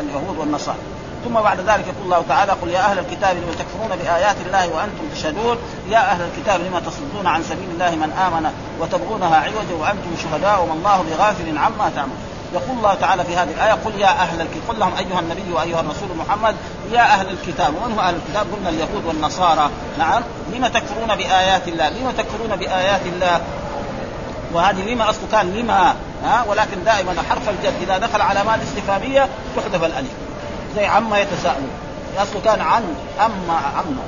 اليهود والنصارى. ثم بعد ذلك يقول الله تعالى قل يا أهل الكتاب لم تكفرون بآيات الله وأنتم تشهدون؟ يا أهل الكتاب لم تصدون عن سبيل الله من آمن وتبغونها عوجا وأنتم شهداء وما الله بغافل عما تعملون. يقول الله تعالى في هذه الآية قل يا أهل الكتاب قل لهم أيها النبي وأيها الرسول محمد يا أهل الكتاب. ومن هو أهل الكتاب؟ قلنا اليهود والنصارى. نعم. لم تكفرون بآيات الله؟ لم تكفرون بآيات الله؟ وهذه لما أصله كان لما؟ ها؟ ولكن دائما حرف الجر إذا دخل علامات استفهامية تحذف الألف. زي عما يتساءلون. اصله كان عن أما عما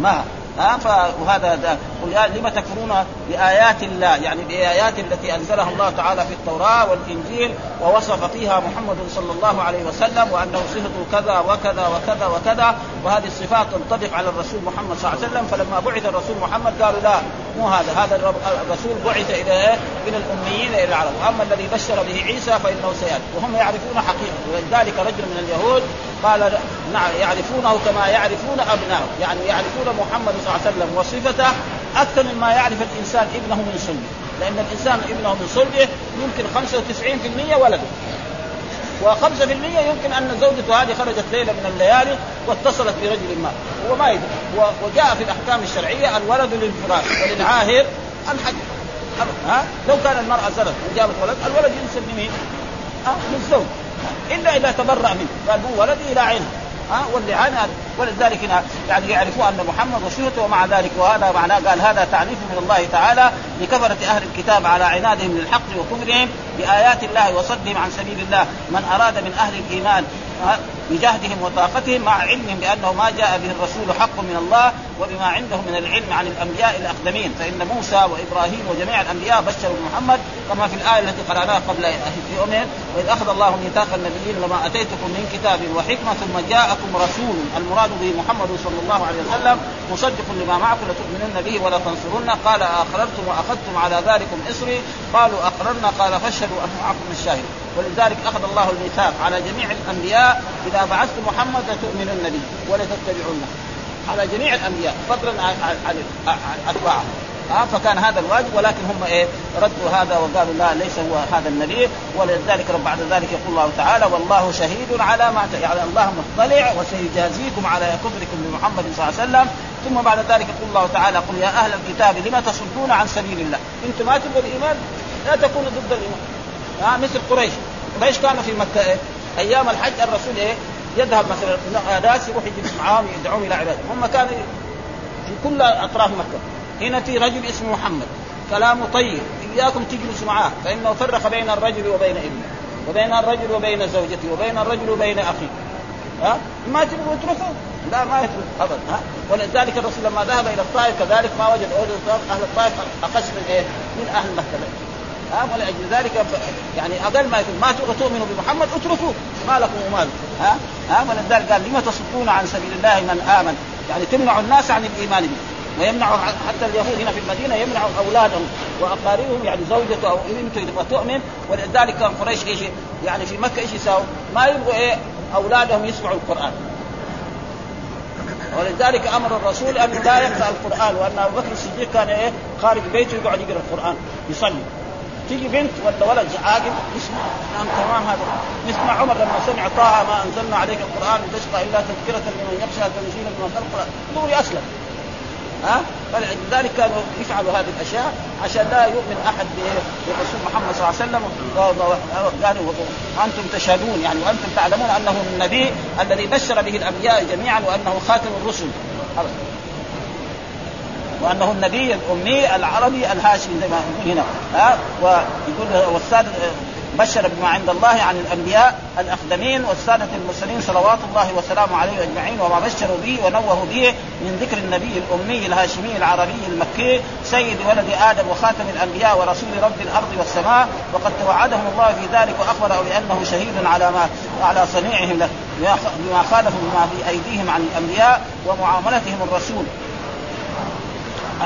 ما. ها وهذا قل لم تكفرون بآيات الله؟ يعني بآيات التي أنزلها الله تعالى في التوراة والإنجيل ووصف فيها محمد صلى الله عليه وسلم وأنه صفته كذا وكذا وكذا وكذا وهذه الصفات تنطبق على الرسول محمد صلى الله عليه وسلم. فلما بعث الرسول محمد قالوا لا مو هذا. هذا الرسول بعث إلى إيه؟ إلى الأميين إلى العرب. وأما الذي بشر به عيسى فإنه سيأتي. وهم يعرفون حقيقة. ولذلك رجل من اليهود قال نعم يعرفونه كما يعرفون ابنائه يعني يعرفون محمد صلى الله عليه وسلم وصفته أكثر مما يعرف الإنسان ابنه من صلبه لأن الإنسان ابنه من صلبه يمكن 95% ولده. و5% يمكن أن زوجته هذه خرجت ليلة من الليالي واتصلت برجل ما. هو ما يدري. وجاء في الأحكام الشرعية الولد للفراش وللعاهر الحج. ها؟ لو كان المرأة زرت وجابت ولد الولد ينسب لمين؟ ها للزوج. إلا إذا تبرأ منه. قال هو ولدي إلى عينه ها واللعان ولذلك هنا يعني يعرفوا أن محمد وصفته ومع ذلك وهذا معناه قال هذا تعريف من الله تعالى لكفرة أهل الكتاب على عنادهم للحق وكفرهم بآيات الله وصدهم عن سبيل الله. من أراد من أهل الإيمان بجهدهم وطاقتهم مع علمهم بأنه ما جاء به الرسول حق من الله وبما عندهم من العلم عن الأنبياء الأقدمين. فإن موسى وإبراهيم وجميع الأنبياء بشروا محمد كما في الآية التي قرأناها قبل يومين وإذ أخذ الله ميثاق النبيين لما أتيتكم من كتاب وحكمة ثم جاءكم رسول المراد به محمد صلى الله عليه وسلم مصدق لما معكم. لتؤمنن به ولا تنصرن. قال اقررتم وأخذتم على ذلكم إصري. قالوا أقررنا. قال فاشهدوا أن معكم الشاهد. ولذلك أخذ الله الميثاق على جميع الأنبياء. إذا بعثت محمد لتؤمنن به ولتتبعونه على جميع الأنبياء فضلا عن أتباعهم. ها فكان هذا الواجب ولكن هم إيه ردوا هذا وقالوا لا ليس هو هذا النبي ولذلك رب بعد ذلك يقول الله تعالى والله شهيد على ما يعني الله مطلع وسيجازيكم على كفركم بمحمد صلى الله عليه وسلم. ثم بعد ذلك يقول الله تعالى قل يا أهل الكتاب لما تصدون عن سبيل الله؟ أنتم ما تبغوا الايمان لا تكونوا ضد الإيمان. ها مثل قريش. قريش كانوا في مكة إيه؟ أيام الحج الرسول إيه يذهب مثلا ناس يروح يجلس معاهم يدعوهم إلى عبادة. هم كانوا في كل أطراف مكة. هنا في رجل اسمه محمد. كلامه طيب. إياكم تجلسوا معاه. فإنه فرق بين الرجل وبين ابنه وبين الرجل وبين زوجته وبين الرجل وبين أخيه. ها؟ ما تبغوا اتركوا لا ما يترك ابدا. ها؟ ولذلك الرسول لما ذهب إلى الطائف كذلك ما وجد أهل الطائف. أقل من إيه؟ من أهل مكة. ها ولأجل ذلك يعني أقل ما يكون. ما تؤمنوا بمحمد اتركوه. ما لكم ومال ها؟ ها؟ ولذلك قال لم تصدون عن سبيل الله من آمن؟ يعني تمنع الناس عن الإيمان به. ويمنع حتى اليهود هنا في المدينة يمنع أولادهم وأقاربهم يعني زوجته أو بنته تبغى تؤمن. ولذلك كان قريش إيش؟ يعني في مكة إيش يساووا؟ ما يبغوا إيه؟ أولادهم يسمعوا القرآن. ولذلك أمر الرسول أن لا يقرأ القرآن وأن أبو بكر الصديق كان إيه؟ خارج بيته يقعد يقرأ القرآن يصلي. تيجي بنت ولا ولد عاقل يسمع نعم تمام هذا. نسمع عمر لما سمع طه ما أنزلنا عليك القرآن لتشقى إلا تذكرة لمن يخشى تنزيلا من خلق دوري أسلم. ها؟ فلذلك كانوا يفعلوا هذه الأشياء عشان لا يؤمن أحد بالرسول محمد صلى الله عليه وسلم. قالوا أنتم تشهدون يعني وأنتم تعلمون أنه النبي الذي بشر به الأنبياء جميعا وأنه خاتم الرسل. وانه النبي الامي العربي الهاشمي زي ما يقول هنا. ها؟ ويقول والسادة بشر بما عند الله عن الأنبياء الأقدمين والسادة المرسلين صلوات الله وسلامه عليه أجمعين وما بشروا به ونوهوا به من ذكر النبي الأمي الهاشمي العربي المكي سيد ولد آدم وخاتم الأنبياء ورسول رب الأرض والسماء وقد توعدهم الله في ذلك وأخبر بأنه شهيد على ما على صنيعهم له بما خالفوا بما في أيديهم عن الأنبياء ومعاملتهم الرسول.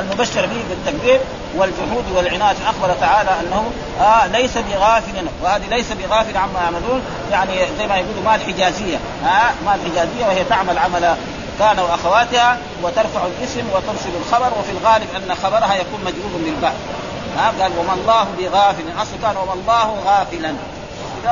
المبشر به بالتكذيب والجحود والعناد أخبر تعالى أنه آه ليس بغافل وهذه ليس بغافل عما يعملون. يعني زي ما يقولوا ما الحجازيه آه ما الحجازيه وهي تعمل عمل كان وأخواتها وترفع الاسم وترسل الخبر وفي الغالب أن خبرها يكون مجرور بالباء آه قال وما الله بغافل. أصل كان وما الله غافلا.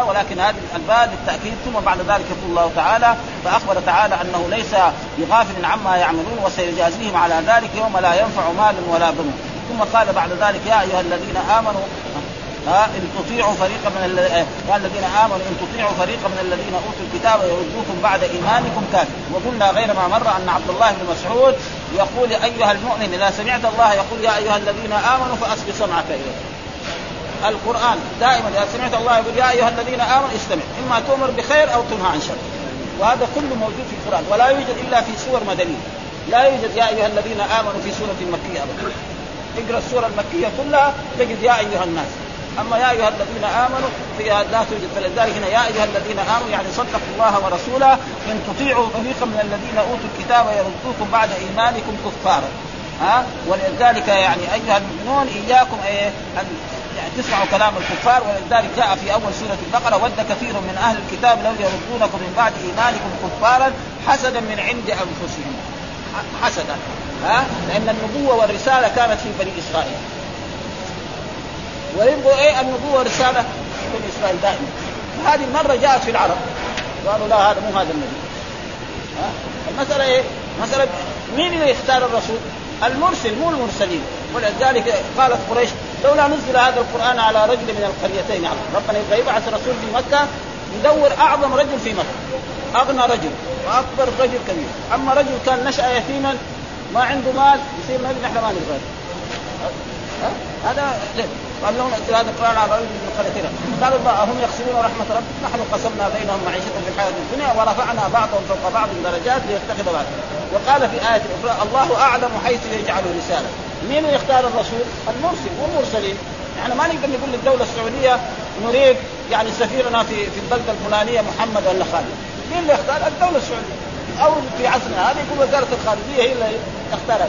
ولكن هذه الباء للتأكيد ثم بعد ذلك يقول الله تعالى فأخبر تعالى أنه ليس بغافل عما يعملون وسيجازيهم على ذلك يوم لا ينفع مال ولا بنون. ثم قال بعد ذلك يا أيها الذين آمنوا ها إن تطيعوا فريقا من يا الذين آمنوا إن تطيعوا فريقا من الذين أوتوا الكتاب يردوكم بعد إيمانكم كافر وقلنا غير ما مر أن عبد الله بن مسعود يقول أيها المؤمن إذا سمعت الله يقول يا أيها الذين آمنوا فاصغ سمعك اليه القرآن دائما. إذا سمعت الله يقول يا أيها الذين آمنوا استمع. إما تؤمر بخير أو تنهى عن شر. وهذا كله موجود في القرآن. ولا يوجد إلا في سور مدنية. لا يوجد يا أيها الذين آمنوا في سورة مكية ابدا. اقرأ السورة المكية كلها تجد يا أيها الناس. أما يا أيها الذين آمنوا فيها لا توجد. فلذلك هنا يا أيها الذين آمنوا يعني صدقوا الله ورسوله إن تطيعوا فريقا من الذين أوتوا الكتاب يردوكم بعد إيمانكم كفارا. ها؟ ولذلك يعني أيها المؤمنون إياكم إيه أن يعني تسمعوا كلام الكفار ولذلك جاء في أول سورة البقرة ود كثير من أهل الكتاب لو يردونكم من بعد ايمانكم كفارا حسدا من عند انفسهم حسدا ها؟ لأن النبوة والرسالة كانت في بني إسرائيل. ويبغوا إيه؟ النبوة والرسالة في بني إسرائيل دائما. هذه المره جاءت في العرب. قالوا لا هذا مو هذا النبي. ها؟ المسألة إيه؟ مسألة مين اللي يختار الرسول؟ المرسل مو المرسلين. ولذلك قالت قريش لولا نزل هذا القرآن على رجل من القريتين. يعني ربنا يبغى يبعث رسول في مكة يدور أعظم رجل في مكة. أغنى رجل وأكبر رجل كبير. أما رجل كان نشأ يتيما ما عنده مال يصير نحن ما نبغى. هذا ليه؟ قال لهم هذا القرآن على رجل من القريتين قالوا هم يقسمون رحمة ربك؟ نحن قسمنا بينهم معيشتهم في الحياة الدنيا ورفعنا بعضهم فوق بعض درجات ليتخذ بعض. وقال في آية أخرى الله أعلم حيث يجعل رسالة. مين يختار الرسول؟ المرسل والمرسلين. يعني ما نقدر نقول للدولة السعودية نريد يعني سفيرنا في في البلدة الفلانية محمد ولا خالد. مين اللي يختار؟ الدولة السعودية. أو في عصرنا هذا يقول وزارة الخارجية هي اللي تختار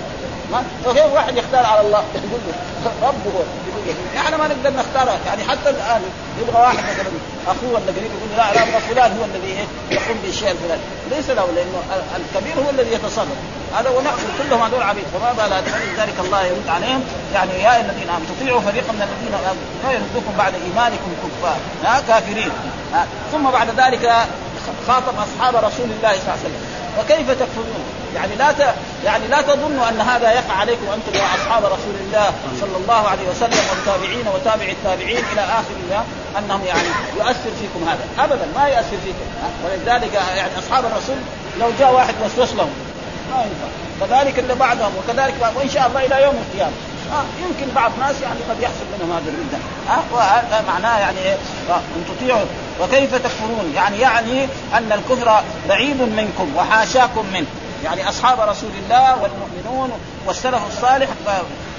وكيف واحد يختار على الله. يقول له ربه هو. إحنا ما نقدر نختار يعني حتى الآن يبغى واحد مثلا أخوه ولا قريب يقول لا لا فلان هو الذي إيه يقوم بالشيء الفلاني ليس له لأنه الكبير هو الذي يتصرف. هذا ونحن كلهم هذول عبيد. فما بال ذلك الله يرد عليهم. يعني يا الذين آمنوا تطيعوا فريقا من الذين لا يردوكم بعد إيمانكم كفار كافرين. ثم بعد ذلك خاطب أصحاب رسول الله صلى الله عليه وسلم. وكيف تكفرون؟ يعني لا ت... يعني لا تظنوا أن هذا يقع عليكم أنتم يا أصحاب رسول الله صلى الله عليه وسلم والتابعين وتابع التابعين إلى آخر أنهم يعني يؤثر فيكم هذا، ابدا ما يؤثر فيكم، ولذلك يعني أصحاب الرسول لو جاء واحد وسوس لهم ما ينفع، كذلك اللي بعدهم وكذلك وإن شاء الله إلى يوم القيامة، آه يمكن بعض ناس يعني قد يحصل منهم هذا الردة آه وهذا معناه يعني إيه؟ آه أن تطيعوا. وكيف تكفرون؟ يعني يعني أن الكفر بعيد منكم وحاشاكم منه. يعني أصحاب رسول الله والمؤمنون والسلف الصالح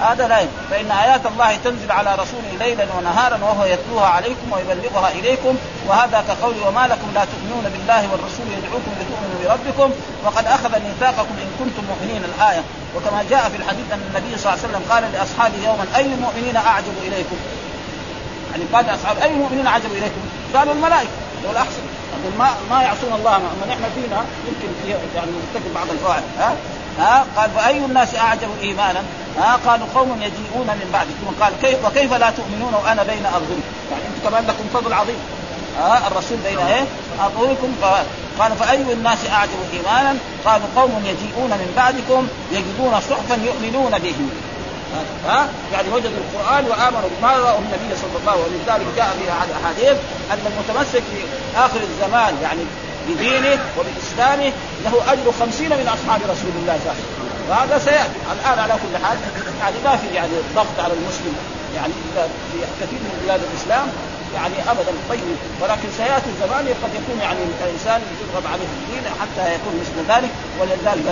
هذا لا فإن آيات الله تنزل على رسوله ليلا ونهارا وهو يتلوها عليكم ويبلغها إليكم وهذا كقول وما لكم لا تؤمنون بالله والرسول يدعوكم لتؤمنوا بربكم وقد أخذ ميثاقكم إن كنتم مؤمنين الآية وكما جاء في الحديث أن النبي صلى الله عليه وسلم قال لأصحابه يوما أي المؤمنين أعجب إليكم؟ يعني قال لاصحاب أي المؤمنين أعجب إليكم؟ قالوا الملائكة والاحسن ما ما يعصون الله ما نحن فينا. يمكن يعني نرتكب بعض الفواحش ها؟ ها؟ قال فأي الناس أعجب إيمانا؟ ها؟ قالوا قوم يجيئون من بعد. ثم قال كيف وكيف لا تؤمنون وأنا بين أرضكم؟ يعني أنتم كمان لكم فضل عظيم. ها؟ الرسول بين إيه؟ اطولكم قال فأي الناس أعجب إيمانا؟ قالوا قوم يجيئون من بعدكم يجدون صحفا يؤمنون به. ها؟ يعني وجدوا القرآن وآمنوا بما رأوا النبي صلى الله عليه وسلم. ولذلك جاء في الاحاديث أن المتمسك في اخر الزمان يعني بدينه وبإسلامه له أجر خمسين من أصحاب رسول الله صلى الله عليه وسلم. وهذا سيأتي. الآن على كل حال يعني ما في يعني ضغط على المسلم يعني في كثير من بلاد الإسلام يعني ابدا طيب. ولكن سيأتي الزمان قد يكون يعني الإنسان يرغب عليه الدين حتى يكون مثل ذلك ولذلك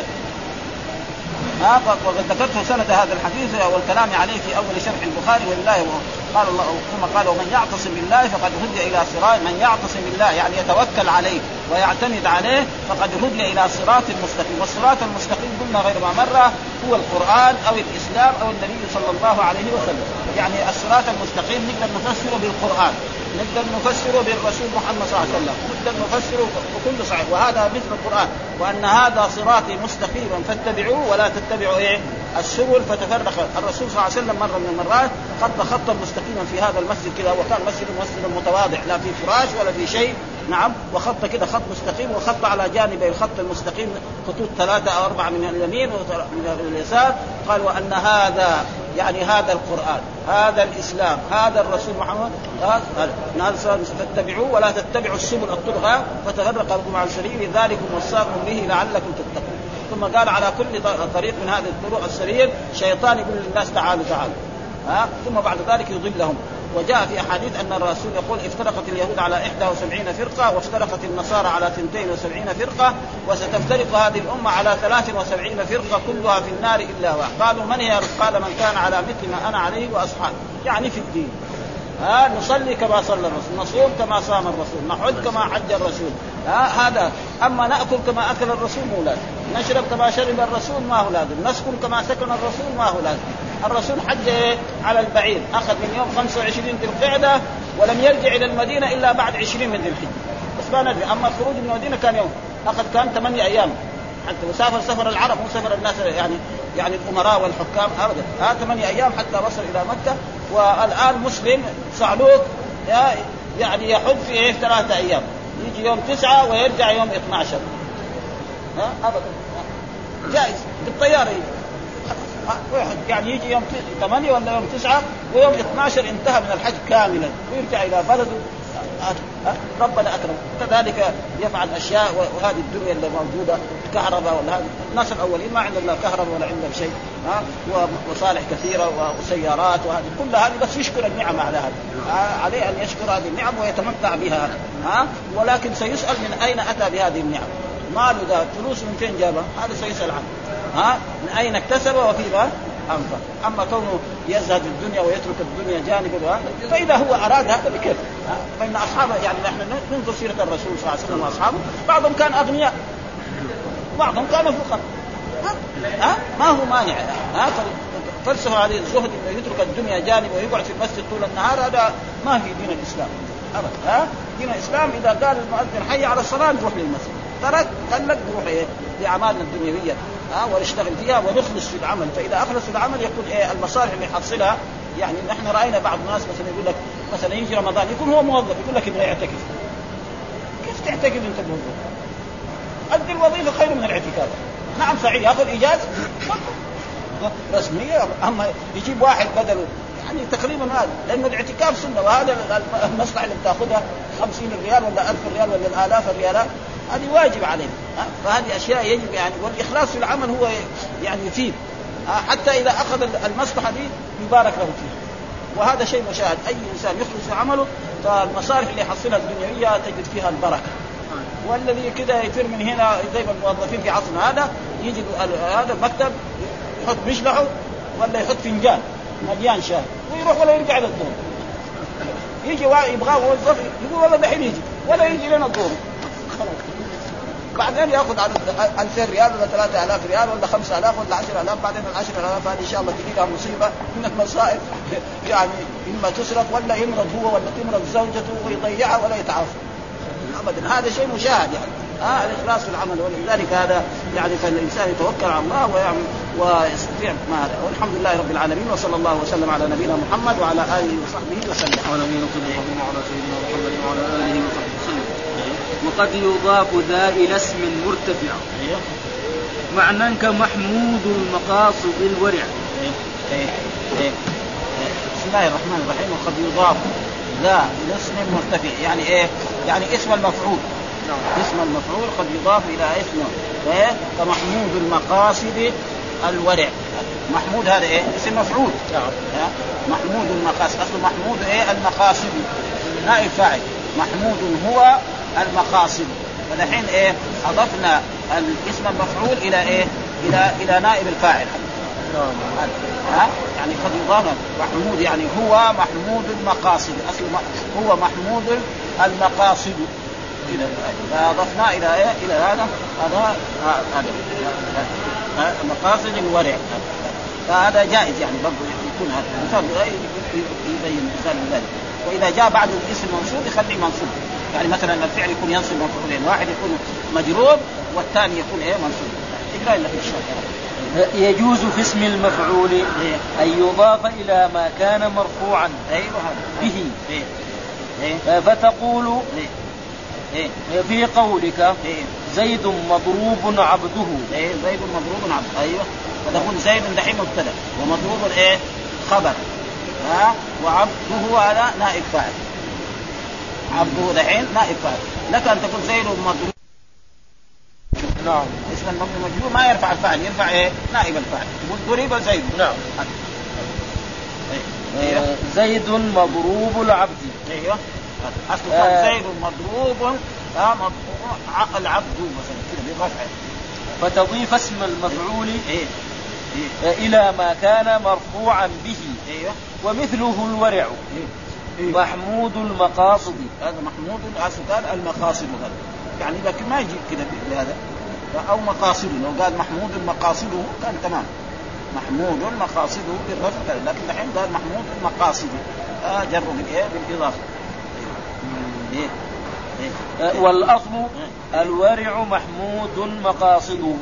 ها وقد ذكرت سند هذا الحديث والكلام عليه في أول شرح البخاري ولله قال الله ثم قال ومن يعتصم بالله فقد هدي إلى صراط من يعتصم بالله يعني يتوكل عليه ويعتمد عليه فقد هدي إلى صراط مستقيم. والصراط المستقيم قلنا غير ما مر هو القرآن أو الإسلام أو النبي صلى الله عليه وسلم. يعني الصراط المستقيم نقدر نفسره بالقرآن. نقدر نفسره بالرسول محمد صلى الله عليه وسلم. نقدر نفسره بكل صحيح وهذا مثل القرآن. وأن هذا صراطي مستقيما فاتبعوه ولا تتبعوا إيه؟ السبل. فتفرق الرسول صلى الله عليه وسلم مرة من المرات خط خطا مستقيما في هذا المسجد كذا. وكان مسجد مسجد متواضع. لا في فراش ولا في شيء. نعم. وخط كده خط مستقيم. وخط على جانبي الخط المستقيم. خطوط ثلاثة أو أربعة من اليمين ومن اليسار. قال وأن هذا يعني هذا القرآن هذا الإسلام هذا الرسول محمد. هذا فاتبعوه ولا تتبعوا السبل الطرق فتفرق بكم عن سبيل ذلكم وصاكم به لعلكم تتقون. ثم قال على كل طريق من هذه الطرق السرير شيطان يقول للناس تعالوا تعالوا. ها؟ ثم بعد ذلك يضلهم. وجاء في أحاديث أن الرسول يقول افترقت اليهود على 71 فرقة وافترقت النصارى على 72 فرقة وستفترق هذه الأمة على 73 فرقة كلها في النار إلا واحد. قالوا من هي؟ قال من كان على مثل ما أنا عليه واصحابي يعني في الدين. ها نصلي كما صلى الرسول نصوم كما صام الرسول نحج كما حج الرسول ها هذا. أما نأكل كما أكل الرسول مو لازم نشرب كما شرب الرسول ما هو لازم نسكن كما سكن الرسول ما هو لازم. الرسول حج على البعير أخذ من يوم 25 ذي القعدة ولم يرجع إلى المدينة إلا بعد 20 من ذي الحجه بس ما ندري أما الخروج من المدينة كان يوم أخذ كان ثمانية أيام. حتى وسافر سفر العرب مو سفر الناس يعني يعني الأمراء والحكام ابدا. ها ثمانية أيام حتى وصل إلى مكة. والآن مسلم صعلوك يعني يحج في إيه ثلاثة أيام. يجي يوم تسعة ويرجع يوم 12 ها؟ ابدا. جائز. بالطيارة يجي. يعني يجي يوم 8 ولا يوم 9 ويوم 12 انتهى من الحج كاملا. ويرجع إلى بلده. ربنا أكرم. كذلك يفعل أشياء وهذه الدنيا اللي موجودة. كهرباء ولا هذه الناس الأولين ما عندهم لا كهرباء ولا عندهم شيء ها؟ ومصالح كثيرة وسيارات وهذه. كلها هذه بس يشكر النعم على هذا عليه أن يشكر هذه النعم ويتمتع بها ها؟ ولكن سيسأل من أين أتى بهذه النعم. ماله ذا فلوس من فين جابها؟ هذا سيسأل عنه. ها؟ من أين اكتسب وفيما انفق أما كونه يزهد الدنيا ويترك الدنيا جانبا فإذا هو أراد هذا بكيف؟ فإن أصحابه يعني نحن ننظر سيرة الرسول صلى الله عليه وسلم وأصحابه بعضهم كان أغنياء. بعضهم كانوا فقراء ها؟ ما هو مانع. ها؟ فلسفه عليه الزهد إنه يترك الدنيا جانبا ويقعد في المسجد طول النهار. هذا ما في دين الإسلام. أبدا. ها؟ دين الإسلام إذا قال المؤذن حي على الصلاة نروح للمسجد. ترك قال لك نروح إيه؟ لاعمالنا الدنيوية. ها؟ ونشتغل فيها ونخلص في العمل. فإذا أخلص في العمل يكون إيه؟ المصالح اللي يحصلها. يعني نحن رأينا بعض الناس مثلا يقول لك مثلا يجي رمضان يكون هو موظف يقول لك يبغى يعتكف كيف تعتكف أنت موظف؟ أدي الوظيفة خير من الاعتكاف. نعم صحيح يأخذ اجازه رسمية أما يجيب واحد بدله يعني تقريبا هذا لأنه الاعتكاف سنة وهذا المصلحة اللي بتأخذها 50 ريال ولا 1000 ريال ولا الآلاف الريالات هذه واجب عليه فهذه أشياء يجب يعني والإخلاص في العمل هو يعني يفيد. حتى إذا أخذ المصلحة دي يبارك له فيها. وهذا شيء مشاهد. أي إنسان يخلص عمله فالمصالح اللي يحصلها الدنيوية تجد فيها البركة. والذي كذا يفر من هنا زي ما الموظفين في عصرنا هذا يجي هذا المكتب يحط مشلحه ولا يحط فنجان مليان شاي ويروح ولا يرجع للدور يجي يبغاه موظف يقول والله دحين يجي ولا يجي لنا الدور بعدين ياخذ على 2000 ريال ولا 3000 ريال ولا 5000 ولا 10000 بعدين ال 10000 هذه إن شاء الله تجيها مصيبة من المصائب. يعني إما تصرف ولا يمرض هو ولا تمرض زوجته ويضيعها ولا يتعافى. ابدا. هذا شيء مشاهد يعني. ها الاخلاص في العمل. ولذلك هذا يعني فالانسان يتوكل على الله ويعمل ويستطيع ما هذا. والحمد لله رب العالمين وصلى الله وسلم على نبينا محمد وعلى آله وصحبه وسلم. وعلى نبينا وعلى سيدنا محمد وعلى آله وصحبه وسلم. وقد يضاف ذا إلى اسم مرتفع. أيوه. معنى كمحمود المقاصد الورع. إيه إيه بسم الله الرحمن الرحيم. وقد يضاف ذا إلى اسم مرتفع يعني إيه؟ يعني اسم المفعول نعم اسم المفعول قد يضاف إلى اسم إيه؟ كمحمود المقاصد الورع محمود هذا إيه؟ اسم مفعول نعم؟ محمود المقاصد أصل محمود إيه؟ المقاصد نائب فاعل محمود هو المقاصد فدحين إيه؟ أضفنا الاسم المفعول إلى إيه؟ إلى إلى نائب الفاعل ها؟ يعني قد يضاف محمود يعني هو محمود المقاصد. أصل هو محمود المقاصد. كذا فأضفنا إلى إيه؟ إلى هذا. هذا هذا. مقاصد الورع. فهذا جائز يعني برضه يكون هذا. يبين مثال ذلك. وإذا جاء بعد الاسم منصوب يخليه منصوب. يعني مثلا الفعل يكون ينصب مفعولين واحد يكون مجرور والثاني يكون إيه؟ منصوب. لك إن شاء الله. يجوز في اسم المفعول إيه. أن يضاف إلى ما كان مرفوعا. أيوه هذا. به. إيه. إيه. فتقول في قولك إيه. زيد مضروب عبده. إيه زيد مضروب عبد أيوه. فتقول زيد دحين مبتدأ. ومضروب إيه؟ خبر. ها؟ وعبده هذا نائب فاعل. عبده دحين نائب فاعل. لك أن تقول زيد مضروب. نعم. اسم المبني مجرور ما يرفع الفاعل يرفع إيه؟ نائب الفاعل تقول ضرب زيد. نعم. إيه. أيوه زيد مضروب العبد. أيوه. أصل آه. زيد مضروب ها مضروب العبد مثلا كذا بالرفع فتضيف اسم المفعول إيه. إيه. إلى ما كان مرفوعا به. أيوه. ومثله الورع. إيه. إيه. محمود المقاصد. هذا محمود المقاصد هذا. يعني لكن ما يجي كذا بهذا. أو مقاصده. لو قال محمود مقاصده كان تمام. محمود مقاصده بالرفع. لكن الحين قال محمود مقاصده. آه جر بالايه بالإضافة. إيه. إيه. والأصل الورع محمود مقاصده.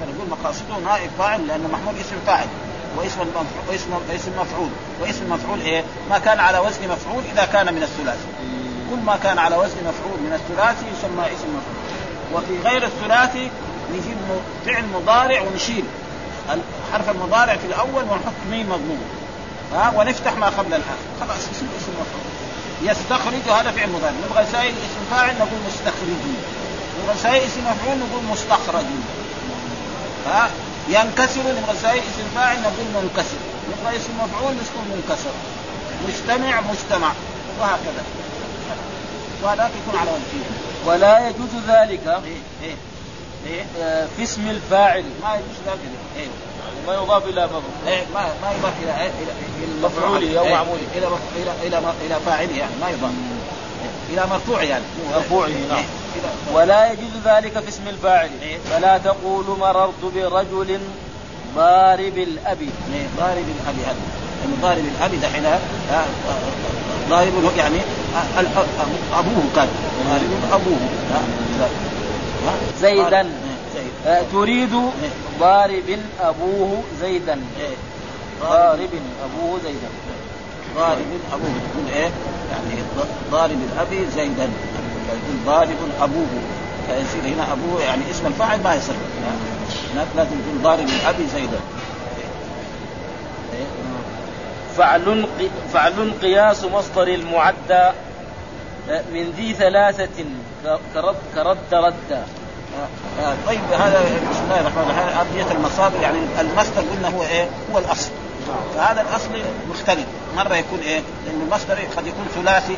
فنقول مقاصده نائب فاعل لأن محمود اسم فاعل واسم المفعول اسم اسم مفعول واسم مفعول إيه؟ ما كان على وزن مفعول إذا كان من الثلاثي. كل ما كان على وزن مفعول من الثلاثي يسمى اسم مفعول. وفي غير الثلاثي نجيب فعل مضارع ونشيل. حرف المضارع في الأول ونحط ميم مضموم ها؟ ونفتح ما قبل الآخر خلاص اسم اسم مفعول يستخرج هذا فعل مضارع. نبغى سائل اسم فاعل نقول مستخرجين نبغى سائل اسم مفعول نقول مستخرجين ها؟ ينكسر. نبغى سائل اسم فاعل نقول منكسر. نبغى اسم مفعول نقول منكسر. مجتمع مجتمع وهكذا. وهذاك يكون على وجهه. ولا يجوز ذلك في اسم الفاعل ما يجوز ذلك ما يضاف إلى مفعول ما ما يضاف إلى إيه؟ إلى إلى مفعوله إيه؟ معموله. إلى إلى إلى إلى فاعله يعني ما يضاف إلى مرفوع يعني مرفوعه، نعم. ولا يجوز ذلك في اسم الفاعل. فلا تقول مررت برجل ضارب الأب إيه؟ ضارب الأب هذا يعني ضارب الأب دحين آه، ضارب يعني أبوه كان. أبوه. زيداً. إيه، آه، تريد ضارب أبوه زيدا. إيه. ضارب أبوه زيدا. ضارب أبوه. يقول إيه؟ يعني ضارب الاب زيدا. يقول ضارب أبوه. فيصير هنا أبوه يعني اسم الفاعل ما يصير. لازم يقول ضارب الاب زيدا. إيه؟ فعل فعل قياس مصدر المعدى آه، من ذي ثلاثة كرد كرد ردا آه، آه، طيب هذا بسم الله الرحمن الرحيم أبنية المصادر يعني المصدر قلنا هو إيه؟ هو الأصل فهذا الأصل مختلف مرة يكون إيه؟ لأن المصدر قد يكون ثلاثي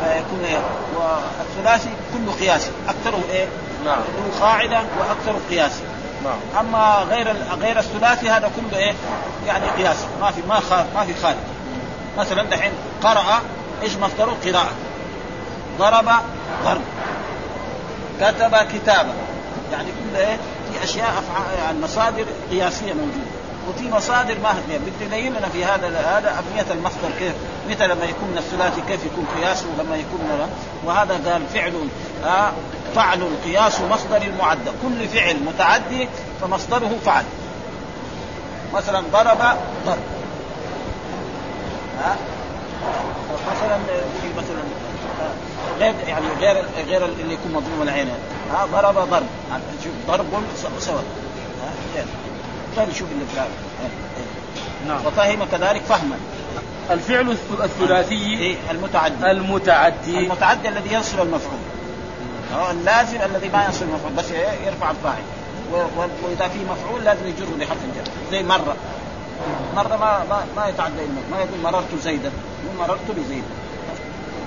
فيكون إيه؟ والثلاثي كله قياسي أكثره إيه؟ نعم له قاعدة وأكثره قياسي نعم. أما غير غير الثلاثي هذا كله إيه؟ يعني قياسي ما في ما خا ما في خارج مثلا دحين قرأ إيش مصدره؟ قراءة. ضرب ضرب. كتب كتابة يعني كل إيه؟ في أشياء أفعال يعني مصادر قياسية موجودة. وفي مصادر ما هي بتبين لنا في هذا هذا أبنية المصدر كيف؟ متى لما يكون من الثلاثي كيف يكون قياسه؟ ولما يكون وهذا قال فعل آه فعل قياس مصدر المعدى كل فعل متعدي فمصدره فعل. مثلا ضرب ضرب. ها؟ مثلا مثلا غير يعني غير غير اللي يكون مضموم العين. ها؟ ضرب ضرب. شوف ضرب سوا. ها؟ غير. شوف اللي في نعم. وفهم كذلك فهما. الفعل الثلاثي إيه المتعدي. المتعدي. المتعدي الذي يصل المفعول. اللازم الذي ما يصل المفعول بس يرفع الفاعل وإذا في مفعول لازم يجره بحرف الجر. زي مرة. مرة ما ما, ما يتعدى ما يقول مررت زيدا. يقول مررت بزيد.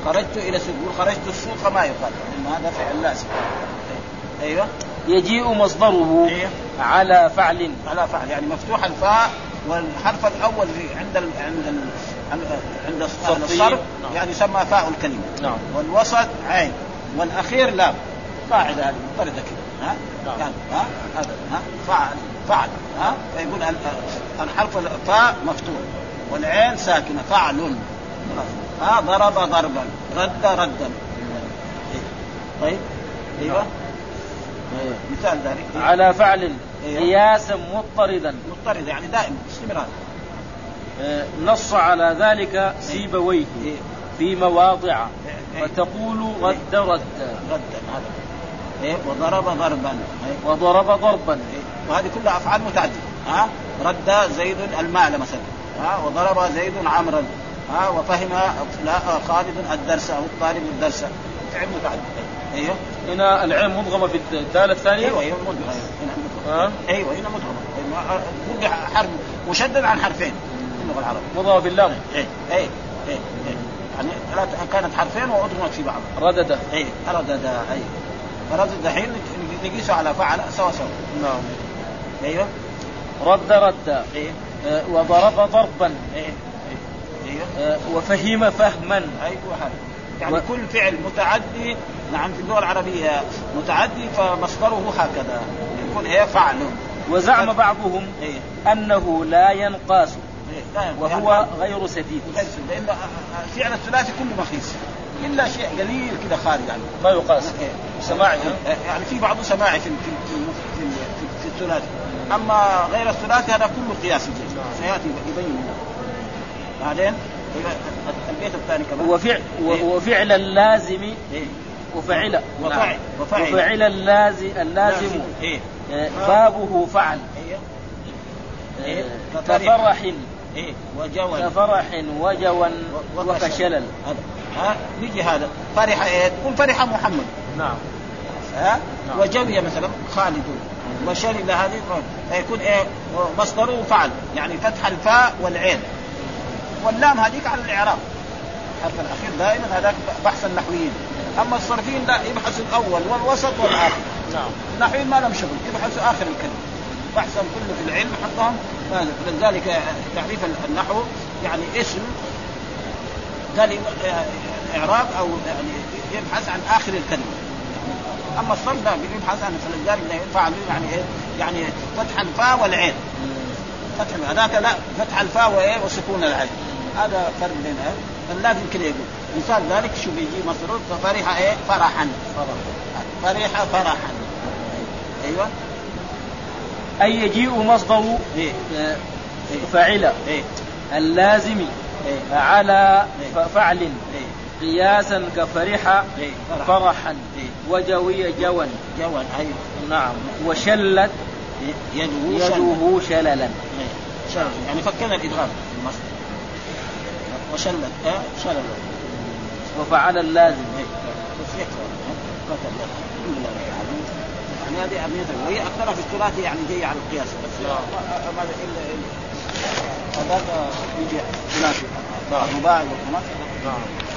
خرجت إلى سوق. خرجت السوق ما يقال. هذا فعل لازم. أيوه. يجيء مصدره أيوه. على فعل. على فعل. يعني مفتوح الفاء والحرف الأول في عند ال عند ال عند الصرف. يعني يسمى فاء الكلمة. نعم. والوسط عين. والأخير لام قاعدة هذه مضطردة كده ها؟ نعم. ها؟ هذا ها؟ فعل فعل ها؟ فيقول الحرف الفاء مفتوح والعين ساكنة فعل ها؟ ضرب ضربا. رد ردا. طيب. أيوه. إيه. مثال ذلك. على فعل إيه. قياسا مضطردا. مضطردا يعني دائما استمرار. إيه. نص على ذلك سيبويه في مواضع. فتقول رد رد. ردا هذا. إيه وضرب ضربا. إيه وضرب ضربا. إيه وهذه كلها أفعال متعددة. ها؟ رد زيد المال مثلا. ها؟ وضرب زيد عمرا. ها؟ وفهم خالد الدرس أو الطالب الدرس. فعل متعدد. أيوه هنا العين مضغمه في الدالة الثانية؟ أيوه أيوه مضغمه هنا أيوه هنا مدغمة مدغمة حرف مشدد عن حرفين في اللغة العربية. مدغمة في اللام اي اي اي يعني كانت حرفين وأدغمت في بعض. ردد. اي ردد اي فردد الحين نقيسه على فعل سوا سوا. نعم. أيوه. رد رد. إيه. آه وضرب ضربا. إيه أيوه. آه وفهم فهما. أيوه هذا يعني و... كل فعل متعدي نعم في اللغة العربية متعدي فمصدره هكذا. يكون هي فعل. وزعم بعضهم إيه؟ أنه لا ينقاس. إيه؟ وهو يعني غير سديد. لأن فعل الثلاثي كله مخيس. إلا شيء قليل كذا خارج عنه. ما يقاس. إيه. سماعي يعني في بعضه سماعي في في في, في, الثلاثي. أما غير الثلاثي هذا كله قياسي. سيأتي يبين بعدين؟ البيت الثاني كمان. وفعل وفعل اللازم. إيه؟ وفعل. وفعل. وفعل, اللازم اللازم. إيه؟ بابه فعل. إيه؟ إيه؟ كفرح. إيه؟ وجول كفرح وجوا وكشلل. ها؟ نيجي هذا. فرح إيه تقول فرح محمد. نعم. ها؟ نعم. وجوي مثلا خالد. وشلل هذه يكون إيه مصدره فعل. يعني فتح الفاء والعين. واللام هذيك على الإعراب. الحرف الأخير دائما هذاك بحث النحويين. أما الصرفيين لا يبحث الأول والوسط والآخر. نعم. النحويين ما لهم شغل يبحثوا آخر الكلمة. بحثهم كله في العلم فلذلك تعريف النحو يعني اسم قال إعراب أو يعني يبحث عن آخر الكلمة. أما الصرف لا يبحث عن فلذلك ينفع يعني إيه؟ يعني فتح الفاء والعين. فتح هذاك لا فتح الفاء وإيه؟ وسكون العين. هذا فرق بين فلازم كذا يقول. مثال ذلك شو بيجي؟ مسرور ففرح إيه؟ فرحا. فرح فرحا. أيوه. أي يجيء مصدر إيه؟ فعل إيه؟ اللازم إيه؟ على إيه؟ فعل. إيه؟ قياسا كفرح إيه؟ فرحا. إيه؟ وجوي جوا جوا أيوه. نعم. وشلت. يده يده شللا. إيه؟ شلل يعني فكنا الادغام في المصدر. وشلت. ها شلل وفعل اللازم. إيه؟ قتل الحمد لله رب العالمين يعني هذه أهميتها وهي أكثرها في الثلاثي يعني جاية على القياس بس ما إلا هذاك يجي ثلاثي الرباعي والخماسي نعم